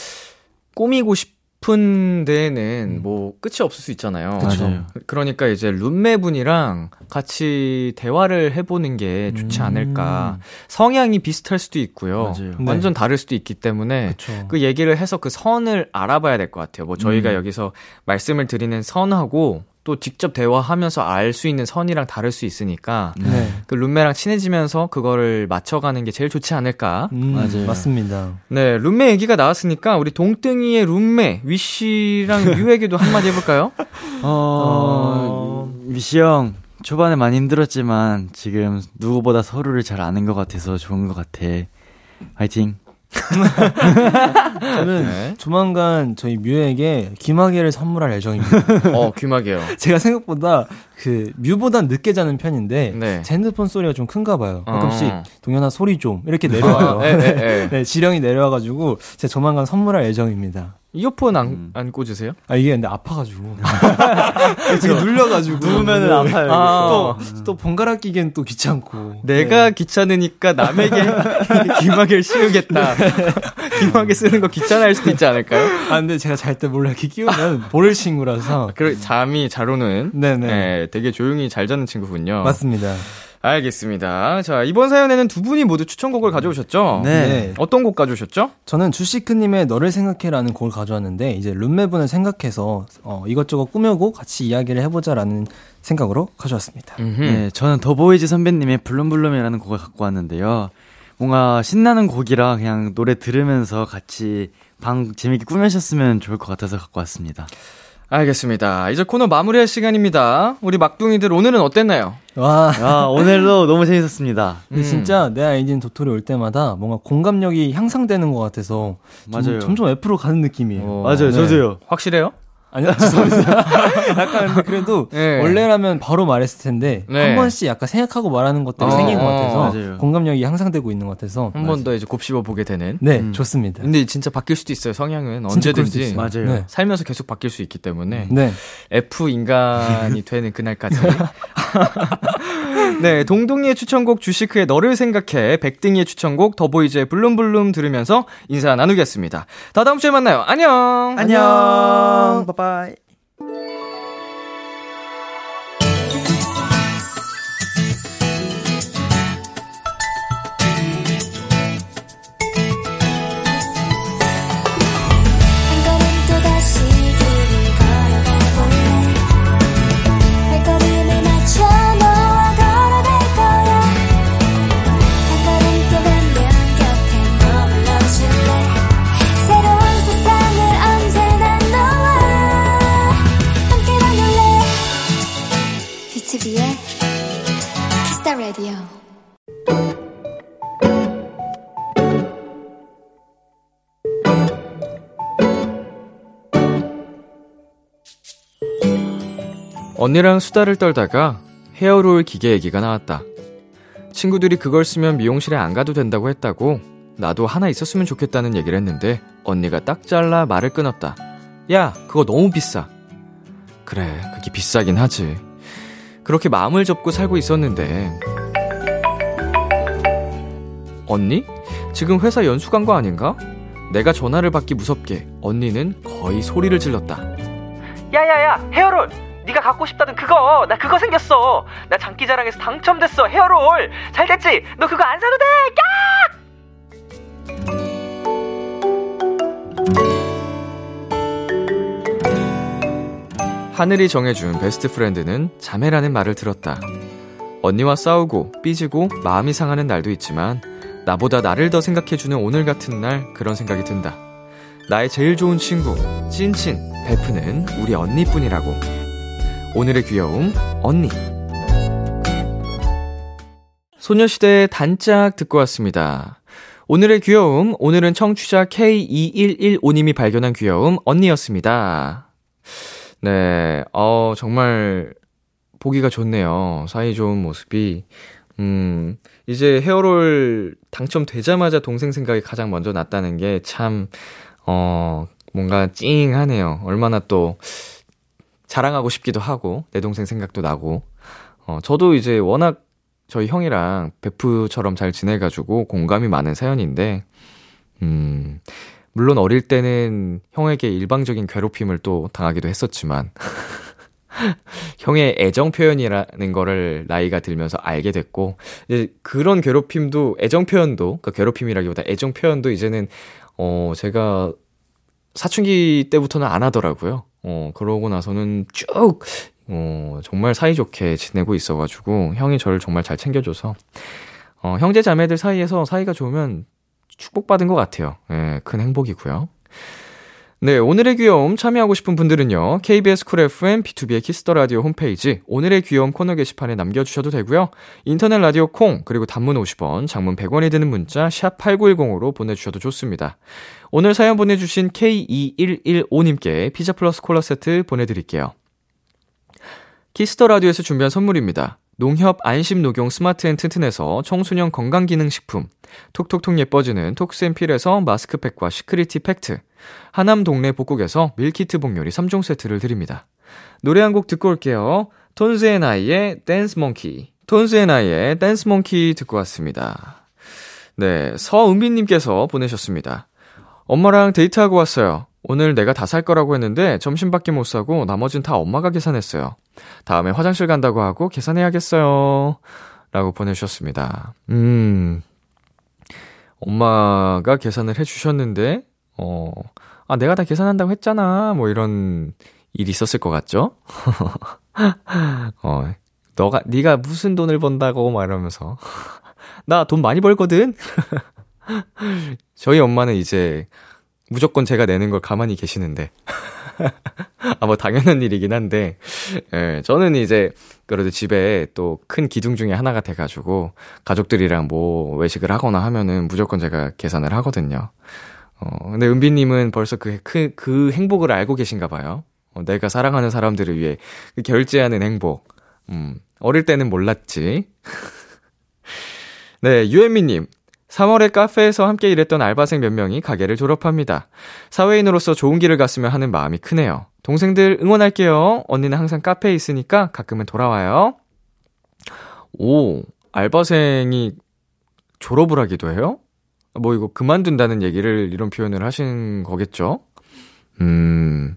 꾸미고 싶 은 데에는 뭐 끝이 없을 수 있잖아요. 그쵸. 맞아요. 그러니까 이제 룸메분이랑 같이 대화를 해보는 게 좋지 음. 않을까. 성향이 비슷할 수도 있고요. 맞아요. 네. 완전 다를 수도 있기 때문에 그렇죠. 그 얘기를 해서 그 선을 알아봐야 될 것 같아요. 뭐 저희가 음. 여기서 말씀을 드리는 선하고 또 직접 대화하면서 알 수 있는 선이랑 다를 수 있으니까 네. 그 룸메랑 친해지면서 그거를 맞춰가는 게 제일 좋지 않을까. 음, 맞아요. 맞습니다. 네, 룸메 얘기가 나왔으니까 우리 동땡이의 룸메 위씨랑 유에게도 한마디 해볼까요? 어, 미시 형 초반에 많이 힘들었지만 지금 누구보다 서로를 잘 아는 것 같아서 좋은 것 같아. 화이팅. 저는 네. 조만간 저희 뮤에게 귀마개를 선물할 예정입니다. 어, 귀마개요. 제가 생각보다 그 뮤보단 늦게 자는 편인데 네. 제 핸드폰 소리가 좀 큰가 봐요. 가끔씩 어. 동현아 소리 좀 이렇게 내려와요. 아, 예, 예, 예. 네, 지령이 내려와가지고 제가 조만간 선물할 예정입니다. 이어폰 안, 안 꽂으세요? 아 이게 근데 아파가지고 되게 눌려가지고 누우면은 아파요. 아. 또또 번갈아 끼기엔 또 귀찮고 내가 귀찮으니까 남에게 귀마개를 씌우겠다. 귀마개 쓰는 거 귀찮아할 수도 있지 않을까요? 아 근데 제가 잘 때 몰래 이렇게 끼우면 모를 친구라서 그 잠이 잘 오는. 네네 네, 되게 조용히 잘 자는 친구군요. 맞습니다. 알겠습니다. 자, 이번 사연에는 두 분이 모두 추천곡을 가져오셨죠? 네. 어떤 곡 가져오셨죠? 저는 주시크님의 너를 생각해라는 곡을 가져왔는데 이제 룸메분을 생각해서 어, 이것저것 꾸며고 같이 이야기를 해보자라는 생각으로 가져왔습니다. 음흠. 네, 저는 더보이즈 선배님의 Bloom Bloom이라는 곡을 갖고 왔는데요. 뭔가 신나는 곡이라 그냥 노래 들으면서 같이 방 재밌게 꾸미셨으면 좋을 것 같아서 갖고 왔습니다. 알겠습니다. 이제 코너 마무리할 시간입니다. 우리 막둥이들 오늘은 어땠나요? 와 아, 오늘도 너무 재밌었습니다. 근데 음. 진짜 내 아이디는 도토리 올 때마다 뭔가 공감력이 향상되는 것 같아서 좀- 맞아요. 점점 F로 가는 느낌이에요. 어, 맞아요, 네. 저도요. 확실해요? 아니요, 죄송합니다. 약간 그래도 네. 원래라면 바로 말했을 텐데 네. 한 번씩 약간 생각하고 말하는 것들이 어, 생긴 것 어, 같아서 맞아요. 공감력이 향상되고 있는 것 같아서 한 번 더 이제 곱씹어 보게 되는. 네 음. 좋습니다. 근데 진짜 바뀔 수도 있어요. 성향은 언제든지. 맞아요. 네. 살면서 계속 바뀔 수 있기 때문에 네. F 인간이 되는 그날까지. 네, 동동이의 추천곡 주시크의 너를 생각해, 백등이의 추천곡 더보이즈의 블룸블룸 들으면서 인사 나누겠습니다. 다 다음 주에 만나요. 안녕. 안녕. 바이바이. 언니랑 수다를 떨다가 헤어롤 기계 얘기가 나왔다. 친구들이 그걸 쓰면 미용실에 안 가도 된다고 했다고 나도 하나 있었으면 좋겠다는 얘기를 했는데 언니가 딱 잘라 말을 끊었다. 야, 그거 너무 비싸. 그래, 그게 비싸긴 하지. 그렇게 마음을 접고 살고 있었는데. 언니? 지금 회사 연수 간 거 아닌가? 내가 전화를 받기 무섭게 언니는 거의 소리를 질렀다. 야야야 헤어롤 네가 갖고 싶다던 그거 나 그거 생겼어 나 장기자랑에서 당첨됐어 헤어롤 잘 됐지 너 그거 안 사도 돼 하늘이 정해준 best friend는 자매라는 말을 들었다. 언니와 싸우고 삐지고 마음이 상하는 날도 있지만 나보다 나를 더 생각해주는 오늘 같은 날 그런 생각이 든다. 나의 제일 좋은 친구 찐친 베프는 우리 언니뿐이라고. 오늘의 귀여움 언니. 소녀시대의 단짝 듣고 왔습니다. 오늘의 귀여움, 오늘은 청취자 K2115님이 발견한 귀여움 언니였습니다. 네, 어, 정말 보기가 좋네요. 사이 좋은 모습이. 음, 이제 헤어롤 당첨되자마자 동생 생각이 가장 먼저 났다는 게 참, 어, 뭔가 찡하네요. 얼마나 또 자랑하고 싶기도 하고, 내 동생 생각도 나고. 어, 저도 이제 워낙 저희 형이랑 베프처럼 잘 지내가지고 공감이 많은 사연인데, 음, 물론 어릴 때는 형에게 일방적인 괴롭힘을 또 당하기도 했었지만, 형의 애정 표현이라는 거를 나이가 들면서 알게 됐고, 이제 그런 괴롭힘도, 애정 표현도, 그 괴롭힘이라기보다 애정 표현도 이제는, 어, 제가 사춘기 때부터는 안 하더라고요. 어, 그러고 나서는 쭉, 어, 정말 사이좋게 지내고 있어가지고, 형이 저를 정말 잘 챙겨줘서, 어, 형제 자매들 사이에서 사이가 좋으면 축복받은 것 같아요. 예, 큰 행복이고요. 네, 오늘의 귀여움 참여하고 싶은 분들은요. KBS 쿨 FM B2B의 키스터 라디오 홈페이지 오늘의 귀여움 코너 게시판에 남겨 주셔도 되고요. 인터넷 라디오 콩 그리고 단문 50원, 장문 100원이 드는 문자 샵 8910으로 보내 주셔도 좋습니다. 오늘 사연 보내 주신 K2115님께 피자 플러스 콜라 세트 보내 드릴게요. Kiss the Radio에서 준비한 선물입니다. 농협 안심 녹용 스마트 앤 튼튼에서 청소년 건강기능식품, 톡톡톡 예뻐지는 톡스앤필에서 마스크팩과 시크리티 팩트, 하남 동네 복국에서 밀키트 복요리 3종 세트를 드립니다. 노래 한 곡 듣고 올게요. Tones and I의 Dance Monkey. Tones and I의 Dance Monkey 듣고 왔습니다. 네, 서은빈님께서 보내셨습니다. 엄마랑 데이트하고 왔어요. 오늘 내가 다 살 거라고 했는데 점심밖에 못 사고 나머진 다 엄마가 계산했어요. 다음에 화장실 간다고 하고 계산해야겠어요. 라고 보내주셨습니다. 음, 엄마가 계산을 해주셨는데, 어, 아, 내가 다 계산한다고 했잖아. 뭐 이런 일이 있었을 것 같죠? 어, 너가, 네가 무슨 돈을 번다고 막 이러면서. 나 돈 많이 벌거든? 저희 엄마는 이제 무조건 제가 내는 걸 가만히 계시는데. 아, 뭐, 당연한 일이긴 한데, 예, 저는 이제, 그래도 집에 또 큰 기둥 중에 하나가 돼가지고, 가족들이랑 뭐, 외식을 하거나 하면은 무조건 제가 계산을 하거든요. 어, 근데 은비님은 벌써 그, 그, 그 행복을 알고 계신가 봐요. 어, 내가 사랑하는 사람들을 위해 그 결제하는 행복. 음, 어릴 때는 몰랐지. 네, 유현미님. 3월에 카페에서 함께 일했던 알바생 몇 명이 가게를 졸업합니다. 사회인으로서 좋은 길을 갔으면 하는 마음이 크네요. 동생들 응원할게요. 언니는 항상 카페에 있으니까 가끔은 돌아와요. 오, 알바생이 졸업을 하기도 해요? 뭐 이거 그만둔다는 얘기를 이런 표현을 하신 거겠죠? 음,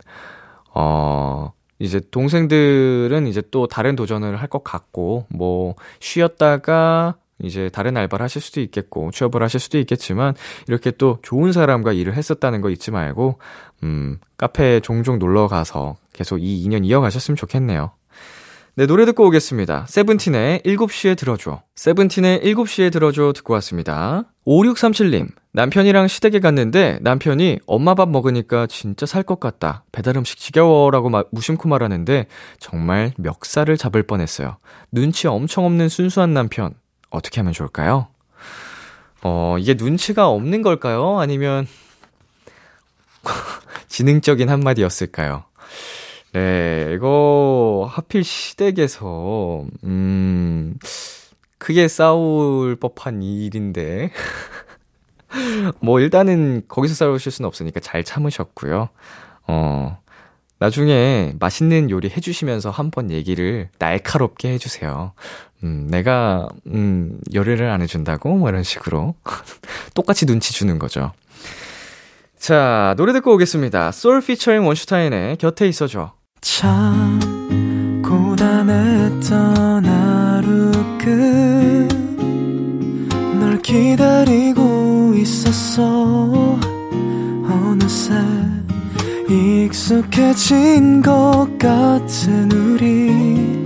어, 이제 동생들은 이제 또 다른 도전을 할 것 같고, 뭐, 쉬었다가 이제 다른 알바를 하실 수도 있겠고 취업을 하실 수도 있겠지만 이렇게 또 좋은 사람과 일을 했었다는 거 잊지 말고 음 카페에 종종 놀러 가서 계속 이 인연 이어가셨으면 좋겠네요. 네, 노래 듣고 오겠습니다. 세븐틴의 7시에 들어줘. 세븐틴의 7시에 들어줘 듣고 왔습니다. 5637님, 남편이랑 시댁에 갔는데 남편이 엄마 밥 먹으니까 진짜 살 것 같다. 배달 음식 지겨워라고 마, 무심코 말하는데 정말 멱살을 잡을 뻔했어요. 눈치 엄청 없는 순수한 남편. 어떻게 하면 좋을까요? 어, 이게 눈치가 없는 걸까요? 아니면, 지능적인 한마디였을까요? 네, 이거, 하필 시댁에서, 음, 크게 싸울 법한 일인데. 뭐, 일단은, 거기서 싸우실 수는 없으니까 잘 참으셨고요. 어, 나중에 맛있는 요리 해주시면서 한번 얘기를 날카롭게 해주세요. 음, 내가, 음, 요리를 안 해준다고? 뭐 이런 식으로. 똑같이 눈치 주는 거죠. 자, 노래 듣고 오겠습니다. 솔 피처링 원슈타인의 곁에 있어줘. 참 고단했던 하루 끝널 기다리고 있었어 어느새 익숙해진 것 같은 우리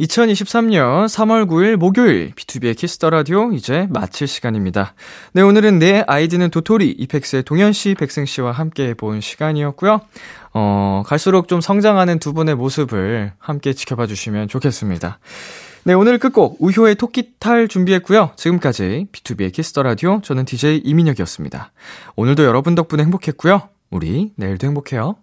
2023년 3월 9일 목요일 B2B의 키스터 라디오 이제 마칠 시간입니다. 네, 오늘은 내 아이디는 도토리 이펙스의 동현 씨, 백승 씨와 함께 본 시간이었고요. 어, 갈수록 좀 성장하는 두 분의 모습을 함께 지켜봐 주시면 좋겠습니다. 네, 오늘 끝곡 우효의 토끼탈 준비했고요. 지금까지 B2B의 키스터 라디오 저는 DJ 이민혁이었습니다. 오늘도 여러분 덕분에 행복했고요. 우리 내일도 행복해요.